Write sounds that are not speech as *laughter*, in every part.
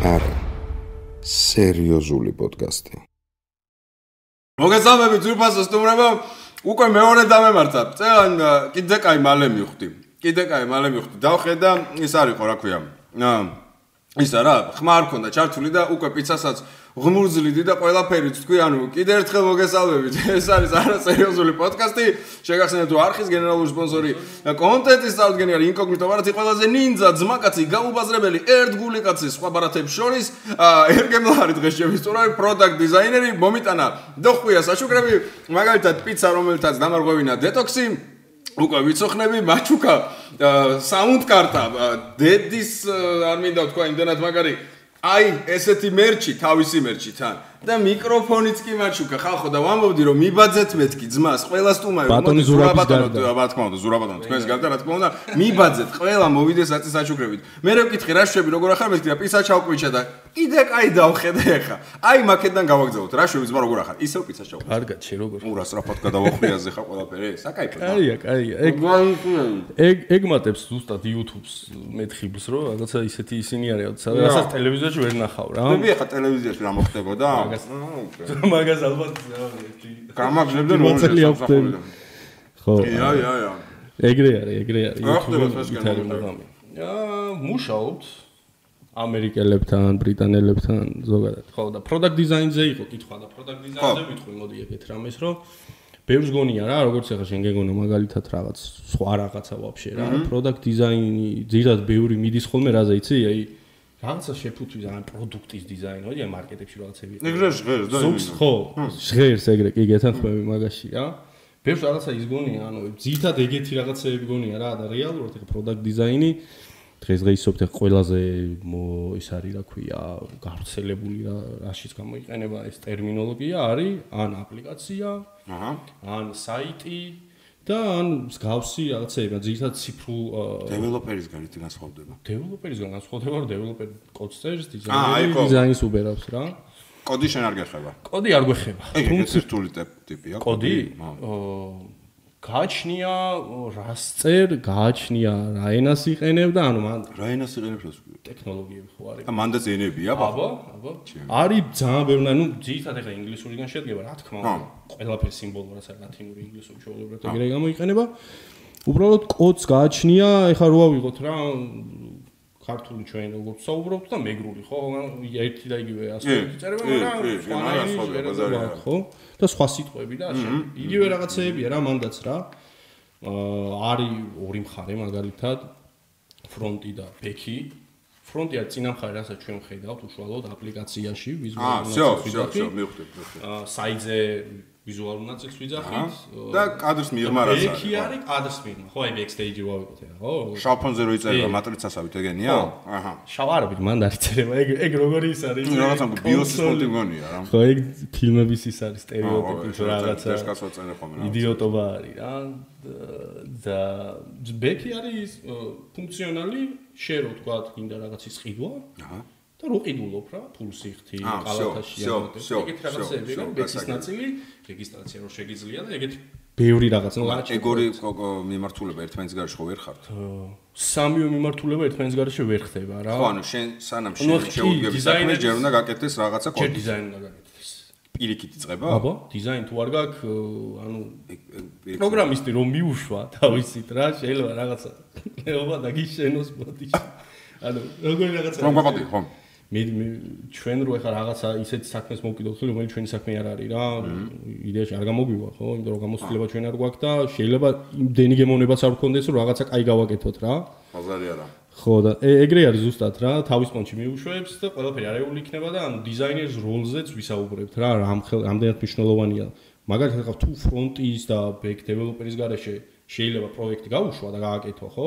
არა. სერიოზული პოდკასტი. მოგესალმებით ძურფასო სტუმრებო. უკვე მეორე დამემართა. წელან კიდე კაი მალე მივხვდი. კიდე კაი მალე მივხვდი. დავხედა ის არის ხო რა ქვია. აა ის არა, ხმა არ ქონდა ჩართული და უკვე პიცასაც ღმურძლიდი და ყველაფერი თქვი, ანუ კიდე ერთხელ მოგესალმებით. *laughs* ეს არის არასერიოზული პოდკასტი. შეგახსენებთ, თუ არხის გენერალური სპონსორი და კონტენტის წარდგენი არის ინკოგნიტო ბარათი ყველაზე ნინძა ძმაკაცი გაუბაზრებელი ერთგული კაცი სხვა ბარათებს შორის. ერგემლარი დღეს შევისწორავ პროდუქტ დიზაინერი მომიტანა დოხვია საშუქრები, მაგალითად პიცა რომელთაც დამარღვევინა დეტოქსი უკვე ვიცოხნები მაჩუკა საუნდ კარტა დედის არ მინდა თქვა იმდანაც მაგარი. აი ესეთი მერჩი თავისი მერჩი თან და მიკროფონიც კი მაჩუკა ხალხო და ვამბობდი რომ მიბაძეთ მეთქი ძმას ყველა სტუმარი ბატონი ზურაბატონო რა თქმა უნდა ზურაბატონო თქვენს გარდა რა თქმა უნდა მიბაძეთ ყველა მოვიდეს აწის საჩუქრებით. მე რო ვკითხე რა შვები როგორ ახარ მეთქი და პიცა ჩავკვიჩა და კიდე კაი დავხედე ახლა აი მაკედან გავაგზავნოთ რა შვები ძმა როგორ ახარ? ისევ პიცა ჩავკვიჩა კარგად შე როგორ? ურა სწრაფად გადავახვიაზე ხა ყველაფერი. საკაიფო კაია კაია ეგ ეგ ეგ მატებს ზუსტად YouTube-ს მეთხიბს რომ რაღაცა ისეთი ისინი არიან სადაც ტელევიზიაში ვერ ნახავ რა. მე ხა ტელევიზიაში რა მოხდებოდა მაგას. მაგას ალბათ გამაგზებდა მოწელი ახდენ ხო ია ია ია. ეგრე არის ეგრე არის აა მუშაობთ. ამერიკელებთან, ბრიტანელებთან ზოგადად. ხო და product design-ზე იყო კითხვა და product design-ზე ვიტყვი მოდი ეგეთ რამეს რომ ბევრს გონია რა, როგორც ახლა შენ გეგონა მაგალითად რაღაც სხვა რაღაცა ვაფშე რა, product design-ი ძირად ბევრი მიდის ხოლმე რაზე იცი? აი რაღაცა შეფუთვის ან პროდუქტის დიზაინი, ოდი ან მარკეტებში რაღაცები. ეგრე ჟღერს და ზოგს ხო, ჟღერს ეგრე კი გეთანხმები მაგაში რა. ბევრს რაღაცა ის გონია, ანუ ძირთად ეგეთი რაღაცები გონია რა და რეალურად ეგ პროდუქტ დიზაინი დღესდღეობით ეგ ყველაზე ის არის რა ქვია, გავრცელებული რა, რაშიც გამოიყენება ეს ტერმინოლოგია არის ან აპლიკაცია, აჰა, ან საიტი, და ან მსგავსი რაღაცეები, ძირითადად ციფრულ დეველოპერისგან ის განსხვავდება. დეველოპერისგან განსხვავდება, რომ დეველოპერი კოდს წერს, დიზაინერი დიზაინს უბერავს რა. კოდი შენ არ გეხება. კოდი არ გვეხება. თუმცა ციფრული ტიპია კოდი. აა გააჩნია რას წერ, გააჩნია რა ენას იყენებ და ანუ მან რა ენას იყენებს ეს ტექნოლოგიები ხო არის? და მანდაც ენებია, აბა, აბა. არის ძალიან ბევრი, ანუ ძირითადად ახლა ინგლისურიდან შედგება, რა თქმა უნდა. ყველაფერი სიმბოლო რაც არის ლათინური, ინგლისური, ჩვეულებრივ ეგრე გამოიყენება. უბრალოდ კოდს გააჩნია, ეხლა რო ავიღოთ რა ქართული ჩვენ როგორც საუბრობთ და მეგრული ხო ერთი და იგივე ასეთი წერება მაგრამ სხვა ხო და სხვა სიტყვები და ასე იგივე რაღაცეებია რა მანდაც რა არის ორი მხარე მაგალითად ფრონტი და ბექი ფრონტია წინა მხარე რასაც ჩვენ ხედავთ უშუალოდ აპლიკაციაში ვიზუალურად აა всё всё всё მივხვდი მივხვდი აა საიძე ვიზუალურ ნაწილს ვიძახით და კადრს მიღმა რაც არის. ეკი არის კადრს მიღმა. ხო, აი ბექსტეიჯი ვავიღოთ ახლა, ხო? შავ ფონზე რო იწერება მატრიცასავით ეგენია? აჰა. შავ არაბით მან დაიწერება. ეგ ეგ როგორი ის არის? რაღაცა ბიოსის ფონტი მგონია რა. ხო, ეგ ფილმების ის არის სტერეოტიპი რაღაცა. ეს კაცო წერე ხოლმე რა. იდიოტობა არის რა. და ბექი არის ფუნქციონალი, შენ რო თქვა, გინდა რაღაცის ყიდვა? აჰა. და რო ყიდულობ რა, ფულსი ხთი, კალათაში ამოტე. ეგეთ რაღაცები რა, ბექის ნაწილი. რეგისტრაცია რო შეგიძლია და ეგეთი ბევრი რაღაც ნუ არა ეგორი მიმართულება ერთმანეთის გარშე ხო ვერ ხართ? სამივე მიმართულება ერთმანეთის გარშე ვერ ხდება რა. ხო ანუ შენ სანამ შენ შეუდგები საქმე ჯერ უნდა გაკეთდეს რაღაცა კოდი ჯერ დიზაინი უნდა გაკეთდეს. პირიქით იწება აბა დიზაინი თუ არ გაქვს ანუ პროგრამისტი რომ მიუშვა თავისით რა შეიძლება რაღაცა ეობა და გიშენოს ბოდიში *laughs* ანუ როგორი რაღაცა რომ გაბადი ხო მე ჩვენ რო ეხა რაღაცა ისეთ საქმეს მოვკიდოთ რომელიც ჩვენი საქმე არ არის რა იდეაში არ გამოგვივა ხო? იმიტომ რომ გამოცდილება ჩვენ არ გვაქვს და შეიძლება იმდენი გემოვნებაც არ გქონდეს რომ რაღაცა კაი გავაკეთოთ რა. ბაზარი არა. ხო და ეგრე არის ზუსტად რა თავის პონჩი მიუშვებს და ყველაფერი არეული იქნება და ანუ დიზაინერს როლზეც ვისაუბრებთ რა რამდენად მნიშვნელოვანია. მაგალითად ხა თუ ფრონტის და ბექ დეველოპერის garaშე შეიძლება პროექტი გაუშვა და გააკეთო ხო?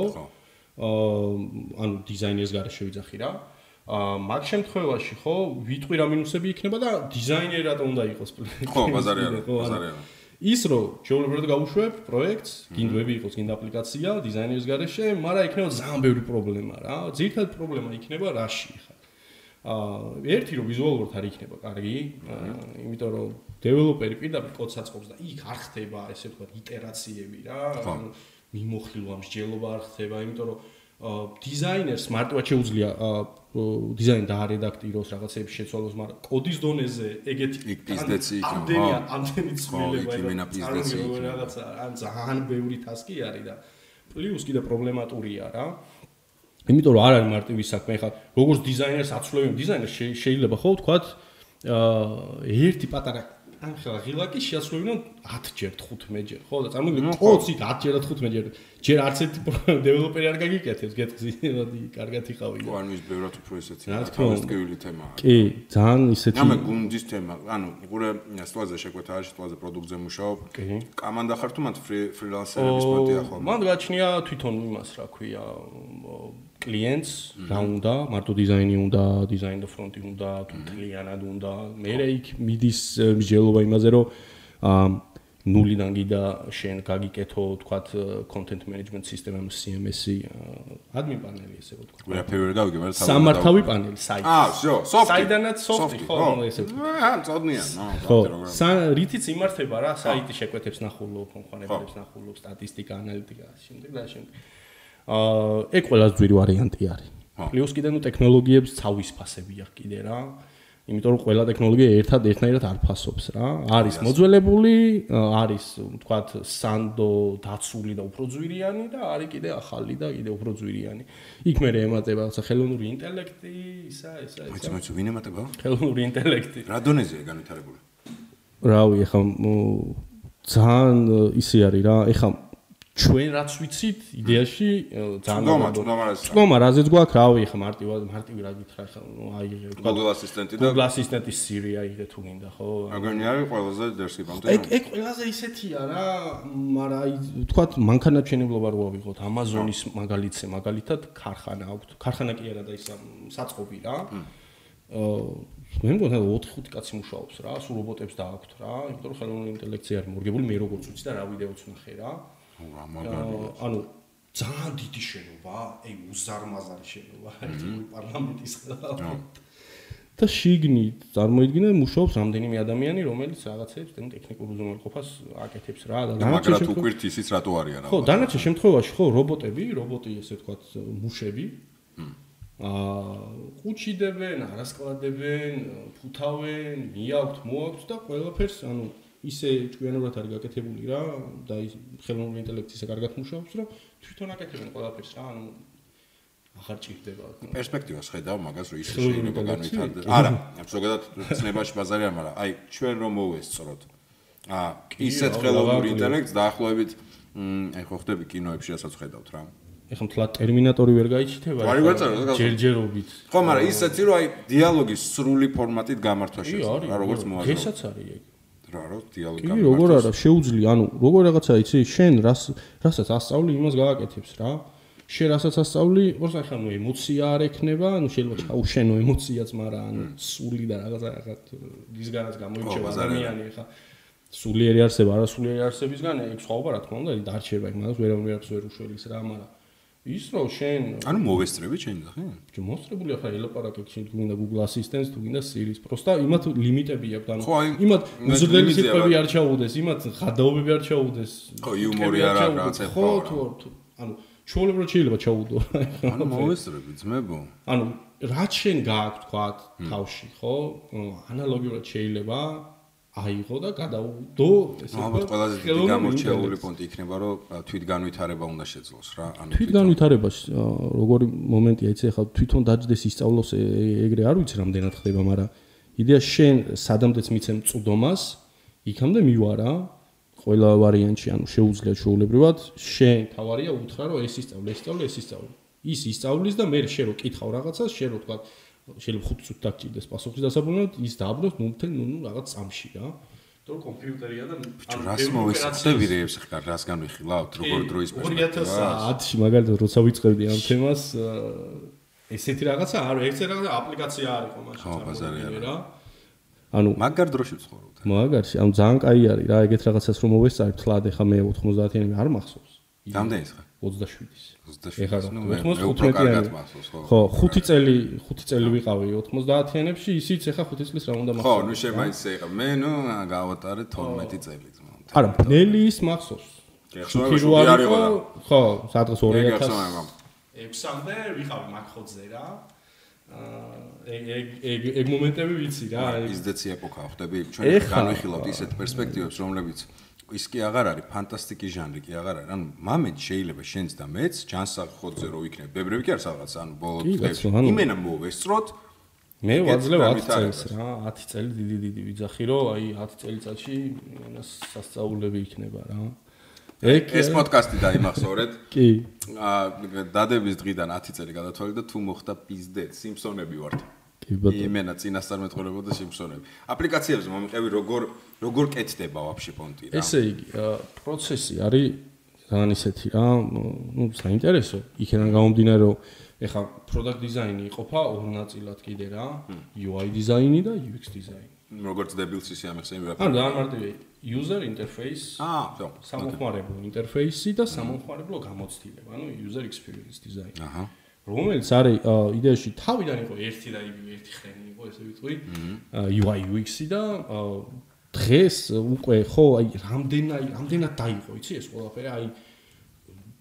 აა ანუ დიზაინერის garaშე ვიძახი რა. აა მაგ შემთხვევაში ხო ვიტყვი რა მინუსები იქნება და დიზაინერი რატომ უნდა იყოს *laughs* ხო ბაზარი *laughs* არა ბაზარი არა ის რომ ჩვეულებრივად გავუშვებ პროექტს გინდვები იყოს გინდა აპლიკაცია დიზაინერის garaშე მაგრამ იქნება ძალიან ბევრი პრობლემა რა ძირითადად პრობლემა იქნება რაში ხა. აა ერთი რომ ვიზუალურად არ იქნება კარგი იმიტომ რომ დეველოპერი პირდაპირ კოდს აწყობს და იქ არ ხდება ესე ვთქვათ იტერაციები რა მიმოხილვა მსჯელობა არ ხდება იმიტომ რომ დიზაინერს მარტივად შეუძლია დიზაინი დაარედაქტიროს რაღაცების შეცვალოს, მაგრამ კოდის დონეზე ეგეთი პიზდეცი იქნება, ამდენი ხო. ამდენი ცვლილება იქ იმენა პიზდეცი იქნება. რაღაცა ან ძალიან ბევრი ტასკი არის და პლუს კიდე პრობლემატურია რა. იმიტომ რომ არ არის მარტივი საქმე, ხა როგორც დიზაინერს აცვლებენ, დიზაინერს შე- შეიძლება ხო ვთქვათ აა ერთი პატარა ან ხა ღილაკი შეაცვლებინონ 10 ჯერ 15 ჯერ, ხო და წარმოიდგინე კოდს იქ 10 ჯერ და 15 ჯერ. ჯერ არც ერთი დეველოპერი არ გაგიკეთებს, გეტყვი, მოდი კარგად იყავი. ხო ანუ ის ბევრად უფრო ესეთი თავისკევილი თემაა. კი, ძალიან ისეთი ამე გუნდის თემა, ანუ ყურე სტუაზე შეკვეთა არის, სტუაზე პროდუქტზე მუშაობ. კი. კამანდა ხარ თუ მათ ფრილანსერების პოტია ხოლმე? მან გაჩნია თვითონ იმას, რა ქვია, კლიენტს რა უნდა, მარტო დიზაინი უნდა, დიზაინ და ფრონტი უნდა, თუ მთლიანად უნდა. მე იქ მიდის э, მსჯელობა იმაზე, რომ აა ნულიდან გიდა შენ გაგიკეთო, თქვათ, content management system CMS-ი, admin პანელი ესე ვთქვა. ვერაფერი ვერ გავიგე, მაგრამ სამართავი პანელი, საიტი. აა, всё, სოფტი. საიდანაც სოფტი, ხო, ნუ ესე ვთქვა. აა, წოდნიან, ნო, ხო, ვთქვი, როგორ. სა- რითიც იმართება რა, საიტი შეკვეთებს ნახულობ, მომხმარებლებს ნახულობ, სტატისტიკა, ანალიტიკა, შემდეგ და შემდეგ. აა, ეგ ყველაზე ძვირი ვარიანტი არის. პლუს კიდე ნუ ტექნოლოგიებს ცავის ფასები აქვს კიდე რა. იმიტომ რომ ყველა ტექნოლოგია ერთად ერთნაირად არ ფასობს რა. არის მოძველებული, არის თქვათ სანდო დაცული და უფრო ძვირიანი და არის კიდე ახალი და კიდე უფრო ძვირიანი. იქ მე ემატება რაღაცა ხელოვნური ინტელექტი, ისა, ისა, ისა. მოიცა, ვინ ემატება? ხელოვნური ინტელექტი. რა დონეზეა განვითარებული? რავი, მ, ძალიან ისე არის რა, ეხა ჩვენ რაც ვიცით, იდეაში ძალიან ცუდომა, ალბათ- ცუდომა რაც ცუდომა რაზეც გვაქვს, რავი, ეხა მარტივად მარტივი რა გითხრა, ეხა ნუ აიღე, თქვა Google ასისტენტი და Google ასისტენტის Siri აიღე თუ გინდა, ხო? აგონი არის ყველაზე დერსკიპამდე. ეგ ეგ ყველაზე ისეთია რა, მაგრამ აი თქვა მანქანაჩვენებლობა რო ავიღოთ, Amazon-ის მაგალითზე, მაგალითად ქარხანა აქვს. ქარხანა კი არა და ისა საწყობი რა. აა მე მგონია 4-5 კაცი მუშაობს რა, სულ რობოტებს დააქვთ რა, იმიტომ რომ ხელოვნური ინტელექტი არის მორგებული, მე როგორც ვიცი და რა ვიდეოც ვნახე რა. რა მაგარი. აა, ანუ ძალიან დიდი შენობა, აი უზარმაზარი შენობა, ერთი პარლამენტის ხელა. და შიგნით წარმოიდგინე მუშაობს რამდენიმე ადამიანი, რომელიც რაღაცებს ტექნიკურ უზრუნველყოფას აკეთებს რა და მაგრამ თუ კვირთი ისიც რატო არიან ხო, დანარჩენ შემთხვევაში ხო, რობოტები, რობოტი ესე ვთქვათ, მუშები. აა, ყუჩიდებენ, არასკლადებენ, ფუთავენ, მიაქვთ, მოაქვთ და ყველაფერს, ანუ ისე ჭკვიანურად არის გაკეთებული რა და ის ხელოვნური ინტელექტი ისე კარგად მუშაობს, რომ თვითონ აკეთებენ ყველაფერს რა, ანუ აღარ ჭირდება. პერსპექტივას ხედავ მაგას რომ ის ხელოვნური შეიძლება განვითარდეს. არა, ზოგადად ცნებაში ბაზარი არ, მაგრამ აი ჩვენ რომ მოვესწროთ. აა, ისეთ ხელოვნური ინტელექტს დაახლოებით აი ხო ხდები კინოებში რასაც ხედავთ რა. ეხლა მთლად ტერმინატორი ვერ გვეწერა, რა გასულ. ჯერჯერობით. ხო, მაგრამ ისეთი რომ აი დიალოგის სრული ფორმატით გამართვა რა როგორც მოაზროვნე. ესაც არის ეგ. რა რა დიალოგი კი, როგორ არა, შეუძლია, ანუ როგორ რაღაცა იცი, შენ რას რასაც ასწავლი, იმას გააკეთებს რა. შენ რასაც ასწავლი, ორს ახლა ნუ ემოცია არ ექნება, ანუ შეიძლება ჩაუშენო ემოციაც, მაგრამ ანუ სული და რაღაცა ახლა ისგანაც გამოირჩევა ადამიანი ახლა სულიერი არსება, არა სულიერი არსებისგან ეგ სხვაობა რა თქმა უნდა, დარჩება იქ, მაგას ვერავინ ვერაფერს ვერ უშველის რა, მაგრამ ის რომ შენ ანუ მოვესწრები ჩემი და ხო? მოსწრებული ახლა ელაპარაკებ შენ თუ გინდა Google Assistant-ს თუ გინდა Siri-ს, პროსტა იმათ ლიმიტები აქვს, ანუ აი, იმათ მე უზრდელი სიტყვები არ ჩაუდეს, იმათ ხადაობები არ ჩაუდეს. ხო, იუმორი არ აქვს, ჩაუდეს, რაღაცა ხო, თუ ანუ ჩვეულებრივად შეიძლება ჩაუდო. *laughs* ანუ მოვესწრები ძმებო. ანუ რაც შენ გააქვს თქვათ თავში, ხო? ანალოგიურად შეიძლება აიღო და გადაუდო ესე ალბათ ყველაზე დიდი გამორჩეული პონტი იქნება, რომ თვითგანვითარება უნდა შეძლოს რა. ანუ თვით განვითარებაში ა, როგორი მომენტია იცი ახლა თვითონ დაждდეს ისწავლოს ეგრე არ ვიცი რამდენად ხდება მაგრამ იდეა შენ სადამდეც მიცემ წვდომას იქამდე მივარა ყველა ვარიანტში ანუ შეუძლია შეულებრივად შენ თავარია უთხრა რომ ეს ისწავლე ეს ისწავლე ეს ისწავლე ის ისწავლის და მე შენ რო კითხავ რაღაცას შენ რო თქვა შეიძლება 5 წუთი დაგჭირდეს პასუხის დასაბრუნებლად ის დააბრუნოს ნუ მთელ ნუ ნუ რაღაც წამში რა თორე კომპიუტერია და რას მოვესწრები რეებს ხარ, რას განვიხილავთ, როგორ დროის პერსპექტივას. 2010-ში მაგალითად როცა ვიწყებდი ამ თემას ესეთი რაღაცა არ ერთი რაღაცა აპლიკაცია არ იყო მაშინ ხო, ბაზარი არა. რა ანუ მაგარ დროში ვცხოვრობთ. მაგარში ამ ძალიან კაი არის რა ეგეთ რაღაცას რომ მოვესწარი თლად ეხა მე 90-იანი არ მახსოვს რამდენის ხარ? 27-ის 27. ეხლა ნუ მე- მე უფრო 95-იანი. კარგად მახსოვს, ხო. ხო 5 წელი 5 წელი ვიყავი 90-იანებში ისიც ეხა 5 წლის რა უნდა ხო, მახსოვს ნუ შემა ისე იყო. მე ნუ გავატარე 12 წელი ძმა. არა ნელი ის მახსოვს კი, ახლა შუქი შუქი რო არ არ იყო იყო და. ხო სადღაც მე 2000 გახსოვს მაგრამ. 6-მდე ვიყავი მაკხოძე რა. აა ეგ ეგ ეგ ეგ მომენტები ვიცი რა. ის დეცი ეპოქა ხვდები ჩვენ განვიხილავთ ისეთ პერსპექტივებს რომლებიც ის კი აღარ არის ფანტასტიკი ჟანრი კი აღარ არის. ანუ მამეთ შეიძლება შენც და მეც ჯანსაღხოძე რო იქნებ. ბებრები კი არის რაღაც ანუ ბოლო იმენა მოვესწროთ მე ვაძლევ 10 წელს რა 10 წელი დიდი დიდი ვიძახი რომ აი 10 წელიწადში ენას სასწაულები იქნება რა. ეგ ეს პოდკასტი დაიმახსოვრეთ. *laughs* კი. აა დადების დღიდან 10 წელი გადათვალე და თუ მოხდა პიზდეთ სიმფსონები ვართ კი ბატონო იმენა წინასწარ მეტყოლებოდა სიმფსონები აპლიკაციებზე მომიყევი როგორ როგორ კეთდება ვაფშე ფონტი რა? ესე იგი პროცესი არის ძალიან ისეთი რა ნუ საინტერესო. იქიდან გამომდინარე რომ ეხა product design-ი იყოფა ორ ნაწილად კიდე რა. UI design-ი და UX design-ი. როგორც დებილსი სიამეხსე იმერა ანუ ძალიან მარტივი user interface აა ხო სამომხმარებლო ინტერფეისი და სამომხმარებლო გამოცდილება ანუ user experience design აჰა რომელიც არის იდეაში თავიდან იყო ერთი და იგივე ერთი ხენი იყო ესე ვიტყვი. UI UX-ი და დღეს უკვე ხო აი რამდენად რამდენად დაიყო იცი ეს ყველაფერი? აი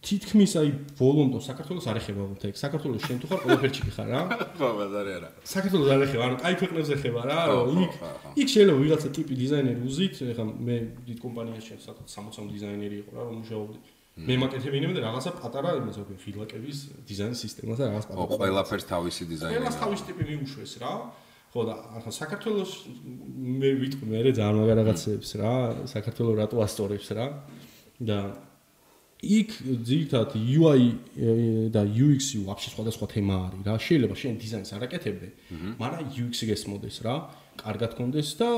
თითქმის აი ბოლონდო საქართველოს არ ეხება ეგ საქართველოს შენ თუ ხარ ყველაფერში ხარ რა? *laughs* ხო ბაზარი არა. საქართველოს არ ეხება ანუ კაი ქვეყნებზე ხება რა იქ იქ შეიძლება ვიღაცა ტიპი დიზაინერი უზით ეხლა მე დიდ კომპანიაში შენ სადღაც 60 დიზაინერი იყო რა რომ მუშაობდი მე მაკეთებინები და რაღაცა პატარა იმას ვქო ფილაკების დიზაინ სისტემას და რაღაც პატარა ყველაფერს თავისი დიზაინერი ყველას თავისი ტიპი მიუშვეს რა. ხო და ახლა საქართველოს მე ვიტყვი მე ძალიან მაგარ რაღაცებს რა საქართველოს რატო ასტორებს რა. და იქ ძირითადად UI და UX-ი ვაფშე სხვადასხვა თემა არის რა. შეიძლება შენ დიზაინს არაკეთებდე, მაგრამ UX-ი გესმოდეს რა, კარგად კონდეს და